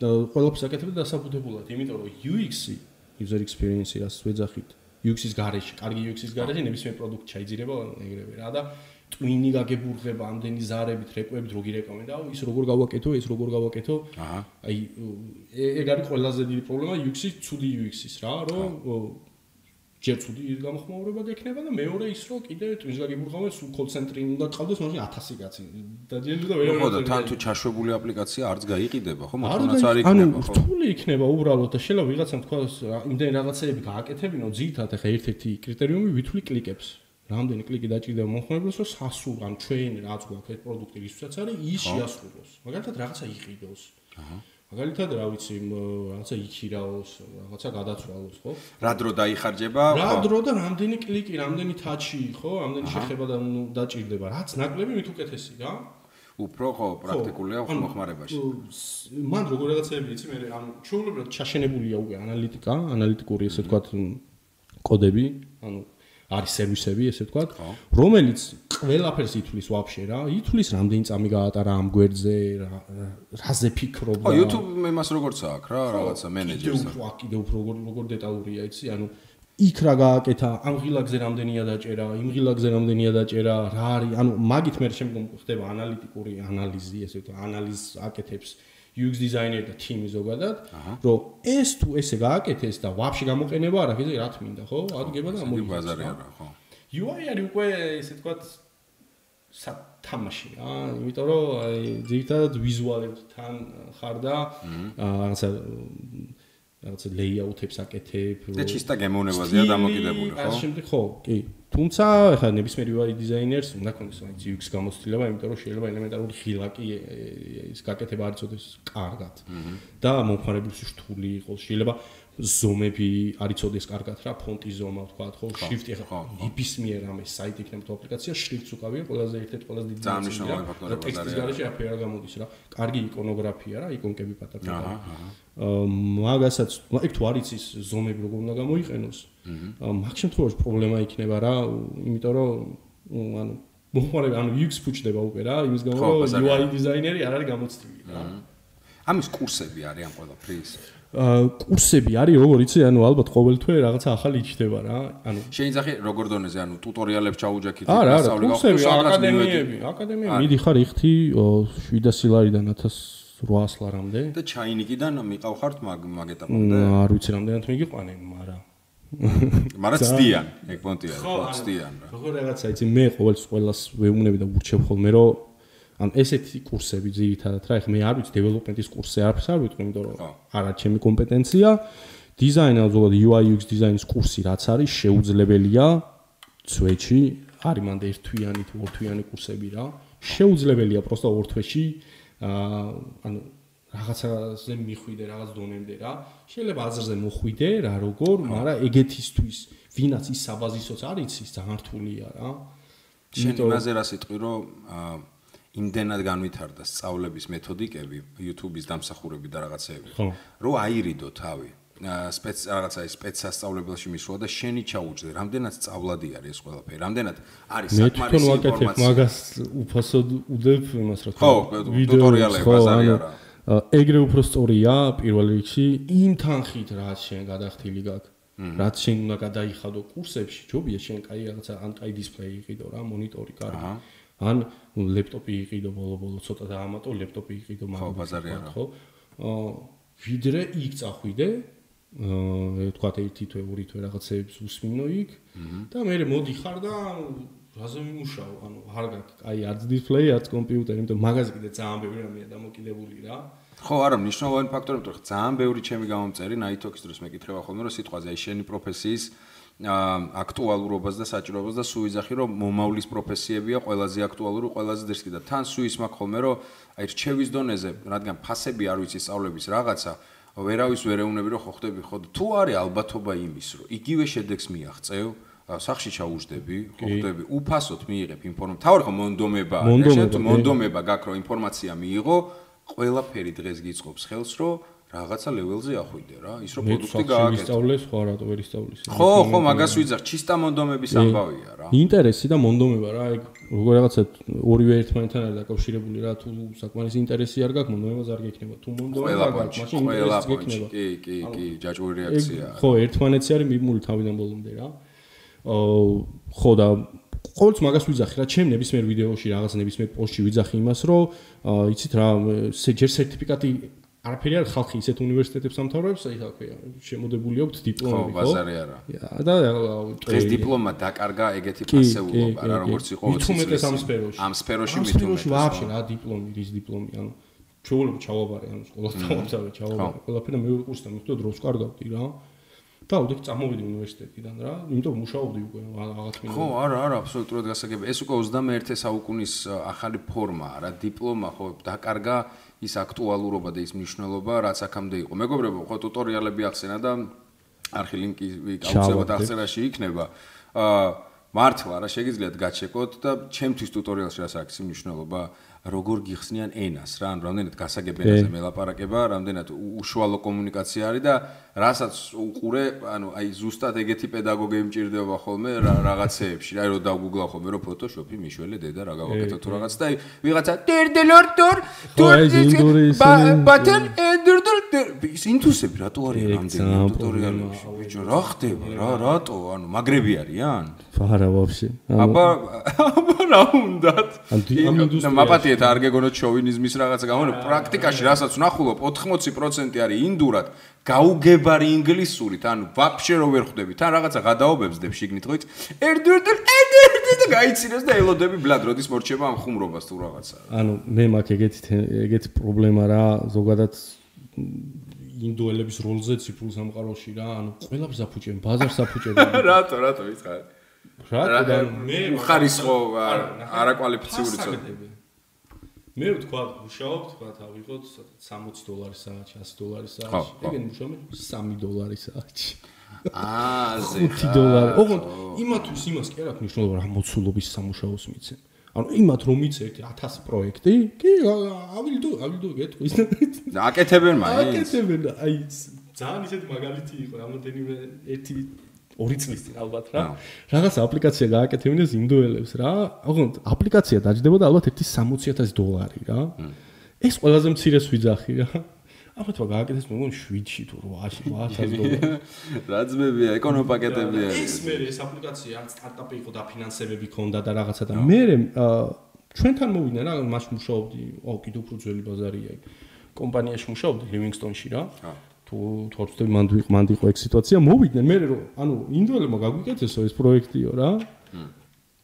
ყველაფერს აკეთებდე დასაბუთებულად, იმიტომ რომ UX-ი user experience-ი რაც ვეძახით, UX-ის გარეშე, კარგი UX-ის გარეშე ნებისმიერ პროდუქტ შეიძლება ეგრევე რა და ტვინი გაგებურღება ამდენი ზარებით, რეკვებით როგი რეკლამა და ის როგორ გავაკეთო, ეს როგორ გავაკეთო. აჰა. აი ეგ არის ყველაზე დიდი პრობლემა UX-ის, ცუდი UX-ის რა, რომ ჯერ ცუდი გამოხმაურება გექნება და მეორე ის რომ კიდე ტვინს გაგიბურღავენ სულ კოლ ცენტრი უნდა ყავდეს მაგრამ 1000 კაცი. და ჯერ და ვერ ხო და თან თუ ჩაშვებული აპლიკაცია არც გაიყიდება ხო? მოთხოვნაც არ იქნება ხო? ანუ რთული იქნება უბრალოდ და შეიძლება ვიღაცამ თქვა იმდენ რაღაცეები გააკეთებინო ძირთად ახლა ერთ-ერთი კრიტერიუმი ვითვლი კლიკებს. რამდენი კლიკი დაჭირდება მომხმარებელს რომ სასურ ან ჩვენ რაც გვაქვს ეს პროდუქტი რისაც არის ის შეასრულოს. მაგალითად რაღაცა იყიდოს. აჰა მაგალითად, რა ვიცი, რაღაცა იქირაოს, რაღაცა გადაცვალოს, ხო? რა დრო დაიხარჯება? რა დრო და რამდენი კლიკი, რამდენი თაჩი, ხო? რამდენი შეხება და დაჭირდება, რაც ნაკლები მით უკეთესი რა. უფრო ხო, პრაქტიკულია ხმარებაში. მან როგორ რაღაცები იცი, მე ანუ ჩვეულებრივად ჩაშენებულია უკვე ანალიტიკა, ანალიტიკური ესე ვთქვათ კოდები, ანუ არის სერვისები, ესე ვთქვათ, რომელიც ყველაფერს ითვლის ვაფშე რა. ითვლის რამდენი წამი გაატარა ამ გვერდზე, რაზე ფიქრობდა. ხო, YouTube მე მას როგორც აქვს რა, რაღაცა მენეჯერს. კიდევ უფრო კიდევ უფრო როგორ როგორ დეტალურია, იცი, ანუ იქ რა გააკეთა, ამ ღილაკზე რამდენია დაჭერა, იმ ღილაკზე რამდენია დაჭერა, რა არის, ანუ მაგით მე შემდგომ ხდება ანალიტიკური ანალიზი, ესე ვთქვათ, ანალიზს აკეთებს. UX დიზაინერი და თიმი ზოგადად, რომ ეს თუ ესე გააკეთეს და ვაფშე გამოყენება არ აქვს, რა თქმა უნდა, ხო? ადგება და მოიგებს. ბაზარი არა, ხო? UI არის უკვე ესე ვთქვათ სათამაში რა, იმიტომ რომ აი ძირითადად ვიზუალებთან ხარ და რაღაცა რაღაცა ლეიაუთებს აკეთებ. და ჩისტა გემოვნებაზეა დამოკიდებული, ხო? ასე შემდეგ ხო, კი. თუმცა ახლა ნებისმიერ UI დიზაინერს უნდა ქონდეს აი UX გამოცდილება, იმიტომ რომ შეიძლება ელემენტარული ხილაკი ის გაკეთება არ იცოდეს კარგად. და მომხმარებლის რთული იყოს, შეიძლება ზომები არ იცოდეს კარგად რა, ფონტის ზომა ვთქვა, ხო, შრიფტი ახლა ნებისმიერ ამ საიტი იქნება თუ აპლიკაცია, შრიფტს უკავია ყველაზე ერთ-ერთი ყველაზე დიდი ძამნიშნული ფაქტორი არის. ტექსტის გარეშე აფერა გამოდის რა. კარგი იკონოგრაფია რა, იკონკები პატარა. მაგასაც, ეგ თუ არ იცის ზომები როგორ უნდა გამოიყენოს, მაგ შემთხვევაში პრობლემა იქნება რა, იმიტომ რომ ანუ მოხმარე ანუ UX ფუჭდება უკვე რა, იმის გამო რომ UI დიზაინერი არ არის გამოცდილი რა. ამის კურსები არის ამ ყველაფრის. კურსები არის როგორ იცი ანუ ალბათ ყოველთვე რაღაცა ახალი იჩდება რა ანუ შეიძლება როგორ დონეზე ანუ ტუტორიალებს ჩაუჯაქით და სწავლი გახსოვს აკადემიები აკადემია მიდიხარ იხთი 700 ლარიდან 1800 ლარამდე და ჩაინიკიდან მიყავხართ მაგ მაგ ეტაპამდე არ ვიცი რამდენად მიგიყვანე მაგრამ მაგრამ ცდიან ეგ პონტია ხო ცდიან რა როგორ რაღაცა იცი მე ყოველთვის ყოველას ვეუბნები და ურჩევ ხოლმე რომ ან ესეთი კურსები ძირითადად რა, ეხლა მე არ ვიცი დეველოპმენტის კურსზე არაფერს არ ვიტყვი, იმიტომ რომ არა ჩემი კომპეტენცია. დიზაინა ზოგადად UI UX დიზაინის კურსი რაც არის შეუძლებელია ცვეჩი არის მანდ ერთთვიანი თუ ორთვიანი კურსები რა. შეუძლებელია პროსტა ორ თვეში აა ანუ რაღაცაზე მიხვიდე რაღაც დონემდე რა. შეიძლება აზრზე მოხვიდე რა როგორ, მაგრამ ეგეთისთვის ვინაც ის საბაზისოც არის ის ძალიან რთულია რა. შენ იმაზე რა სიტყვი რომ იმდენად განვითარდა სწავლების მეთოდიკები YouTube-ის დამსახურები და რაღაცეები. რომ აირიდო თავი. სპეც რაღაცა ის სპეცსასწავლებელში მისვლა და შენი ჩაუჯდე, რამდენად სწავლადი არის ეს ყველაფერი, რამდენად არის საკმარისი ინფორმაცია. მე თვითონ ვაკეთებ მაგას უფასოდ უდებ იმას რა თქმა უნდა. ხო, ტუტორიალები ბაზარი არა. ეგრე უფრო სწორია პირველ რიგში იმ თანხით რაც შენ გადახდილი გაქვს. რაც შენ უნდა გადაიხადო კურსებში, ჯობია შენ კაი რაღაცა ან კაი დისპლეი იყიდო რა, მონიტორი კარგი. ან ლეპტოპი იყიდო ბოლო-ბოლო ცოტა დაამატო, ლეპტოპი იყიდო მაგ ხო, ბაზარი არა. ხო. აა ვიდრე იქ წახვიდე, თქვა ერთი თვე, ორი თვე რაღაცებს უსმინო იქ. და მე მოდიხარ და რაზე მიმუშაო, ანუ არ გაქვს. აი არც დისპლეი, არც კომპიუტერი, იმიტომ მაგაზე კიდე ძალიან ბევრი რამეა დამოკიდებული რა. ხო, არა, მნიშვნელოვანი ფაქტორი მეტყვი, ძალიან ბევრი ჩემი გამომწერი ნაითოქის დროს მეკითხება ხოლმე, რომ სიტყვაზე აი შენი პროფესიის აქტუალურობას და საჭიროებას და სუიზახი რომ მომავლის პროფესიებია ყველაზე აქტუალური, ყველაზე დერსკი და თან სუის მაქვს ხოლმე რომ აი რჩევის დონეზე, რადგან ფასები არ ვიცი სწავლების რაღაცა, ვერავის ვერ ეუნები რომ ხო ხდები ხო თუ არის ალბათობა იმის რომ იგივე შედეგს მიაღწევ სახში ჩაუждები ხო ხდები უფასოდ მიიღებ ინფორმაცია თავი ხო მონდომება. შენ მონდომება გაქვს რომ ინფორმაცია მიიღო ყველაფერი დღეს გიწყობს ხელს რომ რაღაცა ლეველზე ახვიდე რა ის რომ პროდუქტი გააკეთე. მე ვისწავლეს ხო არა თუ ვერ ისწავლის. ხო ხო მაგას ვიძახ ჩისტა მონდომების ამბავია რა. ინტერესი და მონდომება რა ეგ როგორ რაღაცა ორივე ერთმანეთთან არის დაკავშირებული რა თუ საკმარისი ინტერესი არ გაქვს მონდომებას არ გექნება თუ მონდომება გაქვს მაშინ ინტერესი გექნება. კი კი კი ჯაჭვური რეაქცია. ხო ერთმანეთში არის მიმული თავიდან ბოლომდე რა. აა ხო და ყოველთვის მაგას ვიძახი რა ჩემ ნებისმიერ ვიდეოში რაღაც ნებისმიერ პოსტში ვიძახი იმას რომ იცით რა ჯერ სერტიფიკატი არაფერი არ ხალხი ისეთ უნივერსიტეტებს ამთავრებს, აი რა ქვია, შემოდებული აქვს დიპლომები, ხო? ხო, ბაზარი არა. და ეს დიპლომა დაკარგა ეგეთი ფასეულობა, რა როგორც იყო 20 ამ სფეროში. ამ სფეროში მithumetes. ამ სფეროში ვაფშე რა დიპლომი, რის დიპლომი, ანუ ჩვეულებრივ ჩავაბარე, ანუ სკოლას დავამთავრე, ჩავაბარე. ყველაფერი მე კურსთან მივხვდი, დროს კარგავდი რა. და უდეკ წამოვიდი უნივერსიტეტიდან რა, იმიტომ მუშაობდი უკვე რაღაც მინუტი. ხო, არა, არა, აბსოლუტურად გასაგებია. ეს უკვე 21 საუკუნის ახალი ფორმაა რა, დიპლომა ხო დაკარგა ის აქტუალურობა და ის მნიშვნელობა, რაც აქამდე იყო. მეგობრებო, ხო ტუტორიალები ახსენა და არხი ლინკი აუცილებლად აღწერაში იქნება. აა მართლა რა შეგიძლიათ გაჩეკოთ და ჩემთვის ტუტორიალში რას აქვს მნიშვნელობა? როგორ გიხსნიან ენას რა, ანუ რამდენად გასაგებენაზე მელაპარაკება, რამდენად უშუალო კომუნიკაცია არის და რასაც უყურე, ანუ აი ზუსტად ეგეთი პედაგოგი მჭირდება ხოლმე რაღაცეებში, აი რომ დაგუგლავ ხოლმე რომ ფოტოშოპი მიშველე დედა რა გავაკეთო თუ რაღაც. და აი ვიღაცა ტერდელორტორ ბატენ ენდურდურ ინთუსები რატო არის რამდენი ტუტორიალებში ბიჭო რა ხდება? რა რატო? ანუ მაგრები არიან არა ვაფშე. აბა აბა რა უნდათ? ამ ინდუსტრიაში მაპატიეთ არ გეგონოთ შოვინიზმის რაღაც გამო პრაქტიკაში რასაც ვნახულობ 80% არის ინდურად გაუგებარი ინგლისურით, ანუ ვაფშე რო ვერ ხვდები, თან რაღაცა გადაობებს დებ შიგნით ხო იცი? ერდურდურ ერდურდურ და გაიცინოს და ელოდები ბლად როდის მორჩება ამ ხუმრობას თუ რაღაცა. ანუ მე მაქვს ეგეთი ეგეთი პრობლემა რა, ზოგადად ინდოელების როლზე ციფრულ სამყაროში რა, ანუ ყველაფერს აფუჭებენ, ბაზარს აფუჭებენ. *laughs* რატო, რატო იცხარ? რატო და მე ხარისხო არაკვალიფიციური წოდება. მე ვთქვა, მუშაობ, თქვა, ავიღოთ 60 დოლარი საათი, 100 დოლარი საათი. ეგენ მუშაობ 3 დოლარი საათი. აა, ზე 5 დოლარი. ოღონდ იმათვის იმას კი არ აქვს მნიშვნელობა რა მოცულობის სამუშაოს მიცემ. ანუ იმათ რომ მიცეთ 1000 პროექტი, კი, ავილდო, ავილდო გეტყვის. აკეთებენ მაინც. აკეთებენ, აი ძალიან ისეთი მაგალითი იყო, რამოდენიმე ერთი ორი წლის წინ ალბათ რა. რაღაც აპლიკაცია გააკეთებინეს ინდოელებს რა. ოღონდ აპლიკაცია დაждდებოდა ალბათ 1.60000 დოლარი რა. ეს ყველაზე მცირეს ვიძახი რა. ალბათ გააკეთეს მოგონ 7-ში თუ 8-ში 8000 დოლარი. *laughs* რა ძმებია, ეკონოპაკეტებია. ეს მე ეს აპლიკაცია ან სტარტაპი იყო და ფინანსებები ქონდა და რაღაცა და მე ჩვენთან მოვიდნენ რა, მას მუშაობდი, აუ კიდევ უფრო ძველი ბაზარია. კომპანიაში მუშაობდი ლივინგსტონში რა. თუ თორწდები მანდ მანდ იყო ეგ სიტუაცია მოვიდნენ. მე რომ ანუ ინდოელებმა გაგვიკეთესო ეს პროექტიო რა.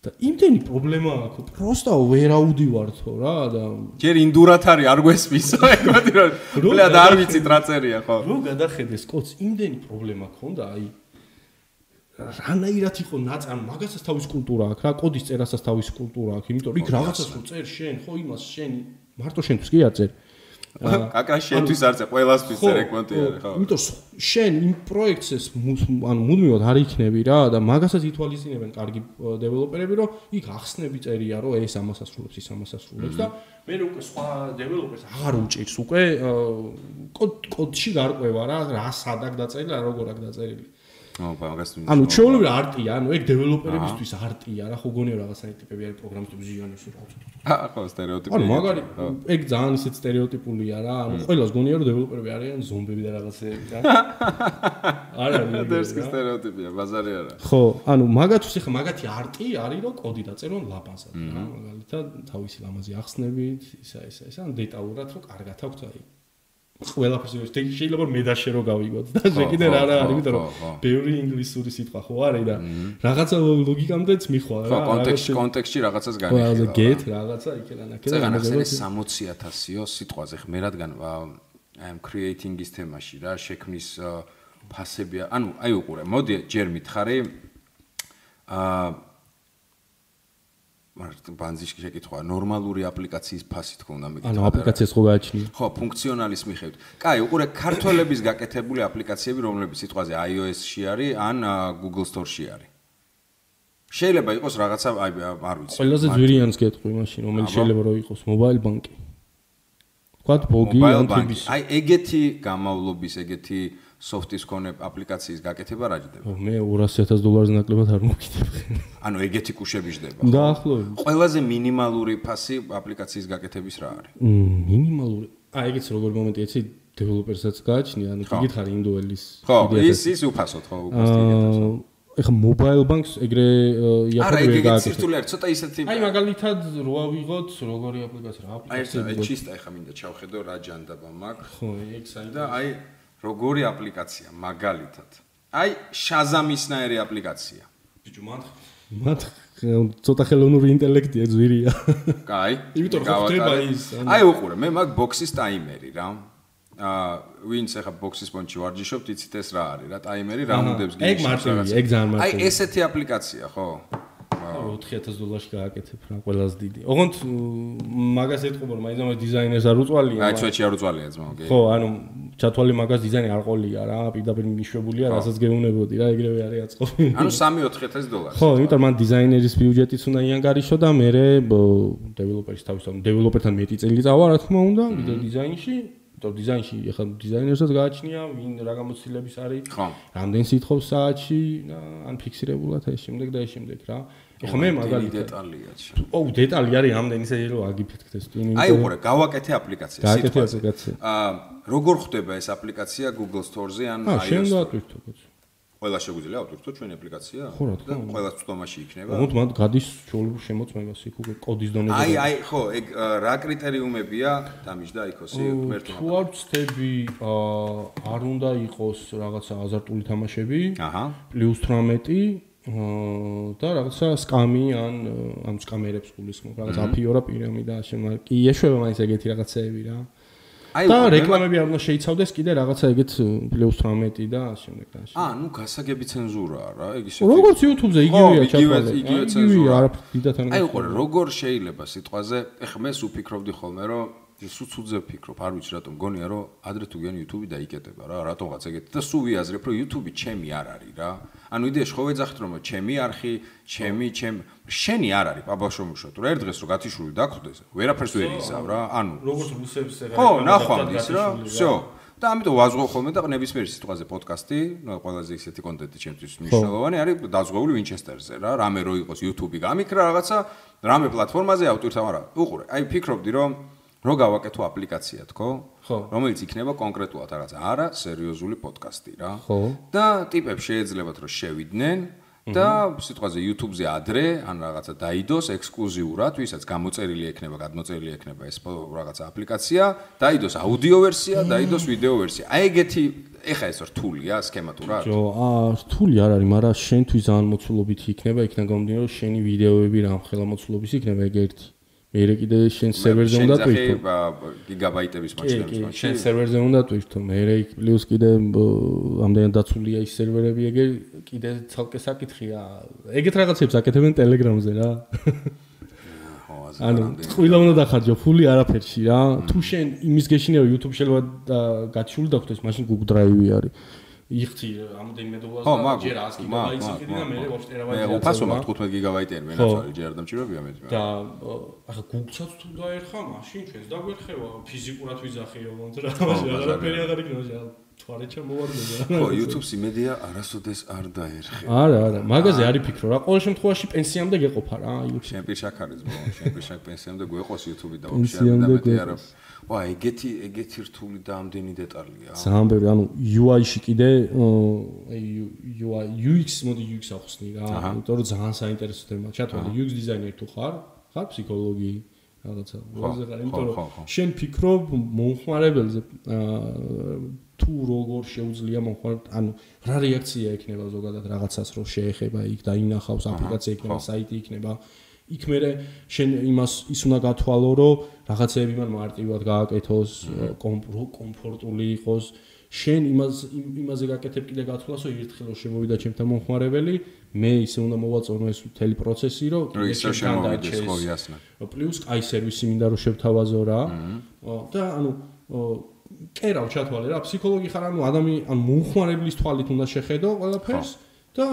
და იმდენი პრობლემა აქვს. პროსტა ვერაუდივართო რა და ჯერ ინდურად არის არ გვესმისო ეგ *laughs* მოდი რომ ბლად არ ვიცი ტრაწერია ხო. რო გადახედეს კოც იმდენი პრობლემა ქონდა აი რანაირად იყო ნაწარ მაგასაც თავის კულტურა აქვს რა კოდის წერასაც თავის კულტურა აქვს იმიტომ იქ რაღაცას რო წერ შენ ხო იმას შენ მარტო შენთვის კი არ წერ კაკა შენთვის არ წე ყველასთვის წე რეკმონტი არის ხო იმიტომ შენ იმ პროექტს ანუ მუდმივად არ იქნები რა და მაგასაც ითვალისწინებენ კარგი დეველოპერები რომ იქ ახსნები წერია რომ ეს ამას ასრულებს ის ამას ასრულებს და მე უკვე სხვა დეველოპერს აღარ უჭირს უკვე კოდში გარკვევა რა რა სადაკ დაწერილი რა როგორ აქ დაწერილი. ანუ ჩვეულებრივ არტია, ანუ ეგ დეველოპერებისთვის არტია, რა ხო გონია რაღაცა ტიპები არის პროგრამისტების ზიანოს რა. აა, ხო, სტერეოტიპი. ანუ მაგარი ეგ ძალიან ისეთ სტერეოტიპულია რა, ანუ ყველას გონია რომ დეველოპერები არიან ზომბები და რაღაცეები რა. არა, დერსკი სტერეოტიპია, ბაზარი არა. ხო, ანუ მაგათთვის ახლა მაგათი არტი არის რომ კოდი დაწერონ ლაპაზად რა, მაგალითად თავისი ლამაზი ახსნებით, ისა ისა ისა, ან დეტალურად რომ კარგად აქვს აი ყველაფერს ის შეიძლება მე და შე რო გავიგოთ. და შე კიდე რა რა არის იმიტომ რომ ბევრი ინგლისური სიტყვა ხო არის და რაღაცა ლოგიკამდეც მიხვალ რა კონტექსტი კონტექსტში რაღაცას განიხილავ ყველაზე გეთ რაღაცა იქიდან აქედან ახსენე 60000-იო სიტყვაზე ხ მე რადგან აი ამ creating-ის თემაში რა შექმნის ფასებია ანუ აი უყურე მოდი ჯერ მითხარი აა ბანზიში შეკითხვა ნორმალური აპლიკაციის ფასი თქო უნდა მეკითხა. ანუ აპლიკაციას ხო გააჩნია? ხო, ფუნქციონალის მიხედვით. კაი, უყურე ქართველების გაკეთებული აპლიკაციები, რომლებიც სიტყვაზე iOS-ში არის, ან Google Store-ში არის. შეიძლება იყოს რაღაცა, აი, არ ვიცი. ყველაზე ძვირიანს გეტყვი მაშინ, რომელიც შეიძლება რომ იყოს mobile bank-ი. ვთქვათ, ბოგი ან ტიბის. აი, ეგეთი გამავლობის, ეგეთი სოფტის კონე აპლიკაციის გაკეთება რა ჯდება? მე 200000 დოლარზე ნაკლებად არ მოგკითხებ. ანუ ეგეთი კუშები ჯდება, დაახლოებით. ყველაზე მინიმალური ფასი აპლიკაციის გაკეთების რა არის? მინიმალური. აი, ეგეც როგორ მომენტი ეცი დეველოპერსაც გააჩნია, ანუ გითხარი ინდუელის. ხო, ის ის უფასოდ ხო, უფასოდ. ეხა mobile banks ეგრე იაფობია გააკეთე. არა, ეგეც სირთულე არის, ცოტა ისეთი. აი, მაგალითად რო ავიღოთ როგორი აპლიკაცია რა აპლიკაცია. აი, ჩისტა ეხა მინდა ჩავხედო რა ჯანდაბა მაქვს. ხო, ეგ საერთოდ და აი როგორი აპლიკაცია მაგალითად? აი შაზამისნაირი აპლიკაცია. ბიჭო მათ მათ ცოტა ხელოვნური ინტელექტია ძვირია. კაი იმიტომ რომ ხდება ის აი უყურე მე მაგ ბოქსის ტაიმერი რა. აა ვინც ახლა ბოქსის პონჩი ვარჯიშობთ იცით ეს რა არის რა ტაიმერი რა მუდებს გიჟს ეგ მარტივია ეგ ძალიან მარტივია. აი ესეთი აპლიკაცია ხო 4000 დოლარში გააკეთებ რა ყველაზე დიდი. ოღონდ მაგას ეთყობა რომ მაინც დიზაინერს არ უწვალია. აი ცოტა არ უწვალია ძმა, ოკეი. ხო, ანუ ჩათვალე მაგას დიზაინი არ ყოლია რა, პირდაპირ მიშვებულია, რასაც გეუნებოდი რა, ეგრევე არის აწყობი. ანუ 3-4000 დოლარი. ხო, იმიტომ მან დიზაინერის ბიუჯეტიც უნდა იანგარიშო და მე დეველოპერის თავის ამ დეველოპერთან მეტი წელი წავა, რა თქმა უნდა, ვიდეო დიზაინში. თო დიზაინში ეხლა დიზაინერსაც გააჩნია, ვინ რა გამოცდილების არის, რამდენ სიტყვებს საათში, ან ფიქსირებულად ეს შემდეგ და ეს შემდეგ რა. ეხლა მე მაგალითად დეტალია. ო, დეტალი არის ამდენი ისე რომ აგიფეთქდეს ტვინინგი. აი უყურე, გავაკეთე აპლიკაცია სიტყვაზე. გავაკეთე აპლიკაცია. აა, როგორ ხდება ეს აპლიკაცია Google Store-ზე ან iOS-ზე? აა, შენ დაატვირთო, კაცო. ყველა შეგვიძლია ავტვირთო ჩვენი აპლიკაცია? ხო, რა თქმა უნდა. ყველა წვდომაში იქნება. ხო, მათ გადის ჩვეულებრივ შემოწმებას იქ უკვე კოდის დონეზე. აი, აი, ხო, ეგ რა კრიტერიუმებია? დამიჯდა იქოსი ღმერთო. თუ არ ვწდები, აა, არ უნდა იყოს რაღაცა აზარტული თამაშები. აჰა. პლუს 18 და რაღაცა სკამი ან ამ სკამერებს გულისხმობ, რაღაც აფიორა პირამიდა შემო. კი, ეშვება მაინც ეგეთი რაღაცეები რა. აი, და რეკლამები არ უნდა შეიცავდეს კიდე რაღაცა ეგეთ პლუს 18 და შემდეგ და ასე. აა, ნუ გასაგები ცენზურაა რა, ეგ ისე. როგორც YouTube-ზე იგივეა ჩაყალე. იგივე ცენზურა. არა, დიდათან. აი, უყურე, როგორ შეიძლება სიტყვაზე, ეხლა მე სულ ფიქრობდი ხოლმე, რომ სულ ცუდზე ვფიქრობ, არ ვიცი რატომ გონია, რომ ადრე თუ გიან YouTube და იკეტება რა, რატომღაც ეგეთი და სულ ვიაზრებ, რომ YouTube ჩემი არ არის რა. ანუ იდეაში ხო ვეძახით რომ ჩემი არხი, ჩემი, ჩემ შენი არ არის პაბაშომუშო. თუ ერთ დღეს რო გათიშული დაგხვდეს, ვერაფერს ვერ იზავ რა. ანუ როგორც რუსებს ეგრე ხო, ნახვამდის რა. всё. და ამიტომ ვაზღო ხოლმე და ნებისმიერ სიტყვაზე პოდკასტი, ნუ ყველაზე ისეთი კონტენტი ჩემთვის მნიშვნელოვანი არის დაზღვეული ვინჩესტერზე რა. რამე რო იყოს YouTube-ი გამიქრა რაღაცა, რამე პლატფორმაზე ავტვირთავ არა. უყურე, აი ფიქრობდი რომ რო გავაკეთო აპლიკაცია თქო? ხო. რომელიც იქნება კონკრეტულად რაღაც არა სერიოზული პოდკასტი რა. ხო. და ტიპებს შეეძლებათ რომ შევიდნენ და სიტყვაზე YouTube-ზე ადრე ან რაღაცა დაიდოს ექსკლუზიურად, ვისაც გამოწერილი ექნება, გადმოწერილი ექნება ეს რაღაცა აპლიკაცია, დაიდოს აუდიო ვერსია, დაიდოს ვიდეო ვერსია. აი ეგეთი ეხა ეს რთულია სქემატურად? ჯო, აა რთული არ არის, მაგრამ შენთვის ძალიან მოცულობითი იქნება, იქნა გამომდინარე რომ შენი ვიდეოები რამხელა მოცულობის იქნება ეგ ერთი. მე კიდე შენ სერვერზე უნდა ტვირთო. გიგაბაიტების მაჩვენებს კი, მაშინ. შენ სერვერზე უნდა ტვირთო. მე იქ პლუს კიდე ამდენად დაცულია ის სერვერები, ეგე კიდე ცალკე საკითხია. ეგეთ რაღაცებს აკეთებენ ტელეგრამზე რა. ანუ ყველა უნდა დახარჯო ფული არაფერში რა. თუ შენ იმის გეშინია YouTube შეიძლება გაჩული დაგხვდეს, მაშინ Google Drive-ი არის. დოლარს ხო, და მაგ ჯერ 100 გიგაბაიტს იყიდი და მე 2 ტერაბაიტი. მე უფასო მაქვს 15 გიგაბაიტიანი მენაცვალე ჯერ არ დამჭირებია მე. და ახლა Google-საც თუ დაერხა, მაშინ ჩვენს დაგვერხევა ფიზიკურად ვიზახიო მონთ რა. არაფერი აღარ იქნება ჯერ. თვარე ჩამოვარდება. ხო, YouTube-ს იმედია არასოდეს არ დაერხე. არა, არა, მაგაზე არის ფიქრო რა. ყოველ შემთხვევაში პენსიამდე გეყოფა რა YouTube. შენ პირშაკ არის ბო, შენ პირშაკ პენსიამდე გვეყოს YouTube-ი და *laughs* ვაფშე არ დამეტი არა. ვა, ეგეთი ეგეთი რთული და ამდენი დეტალია. ძალიან ბევრი, ანუ UI-ში კიდე აი UI UX მოდი UX ახსნი რა. იმიტომ რომ ძალიან საინტერესო თემა. ჩათვალე UX დიზაინერი თუ ხარ, ხარ ფსიქოლოგი რაღაცა. ვაზე ხარ, იმიტომ რომ შენ ფიქრობ მომხმარებელზე თუ როგორ შეუძლია მომხმარ ანუ რა რეაქცია ექნება ზოგადად რაღაცას რომ შეეხება იქ და ინახავს აპლიკაცია იქნება საიტი იქნება იქ მე შენ იმას ის უნდა გათვალო რომ რაღაცეები მან მარტივად გააკეთოს კომფორტული იყოს. შენ იმას იმაზე გაკეთებ კიდე გათვლასო ერთხელ რომ შემოვიდა ჩემთან მომხმარებელი. მე ისე უნდა მოვაწონო ეს მთელი პროცესი რომ ისე შემოვიდეს ხო იასნა. პლუს აი სერვისი მინდა რომ შევთავაზო რა და ანუ კერავ ჩათვალე რა. ფსიქოლოგი ხარ ანუ ადამი ან მომხმარებლის თვალით უნდა შეხედო ყველაფერს და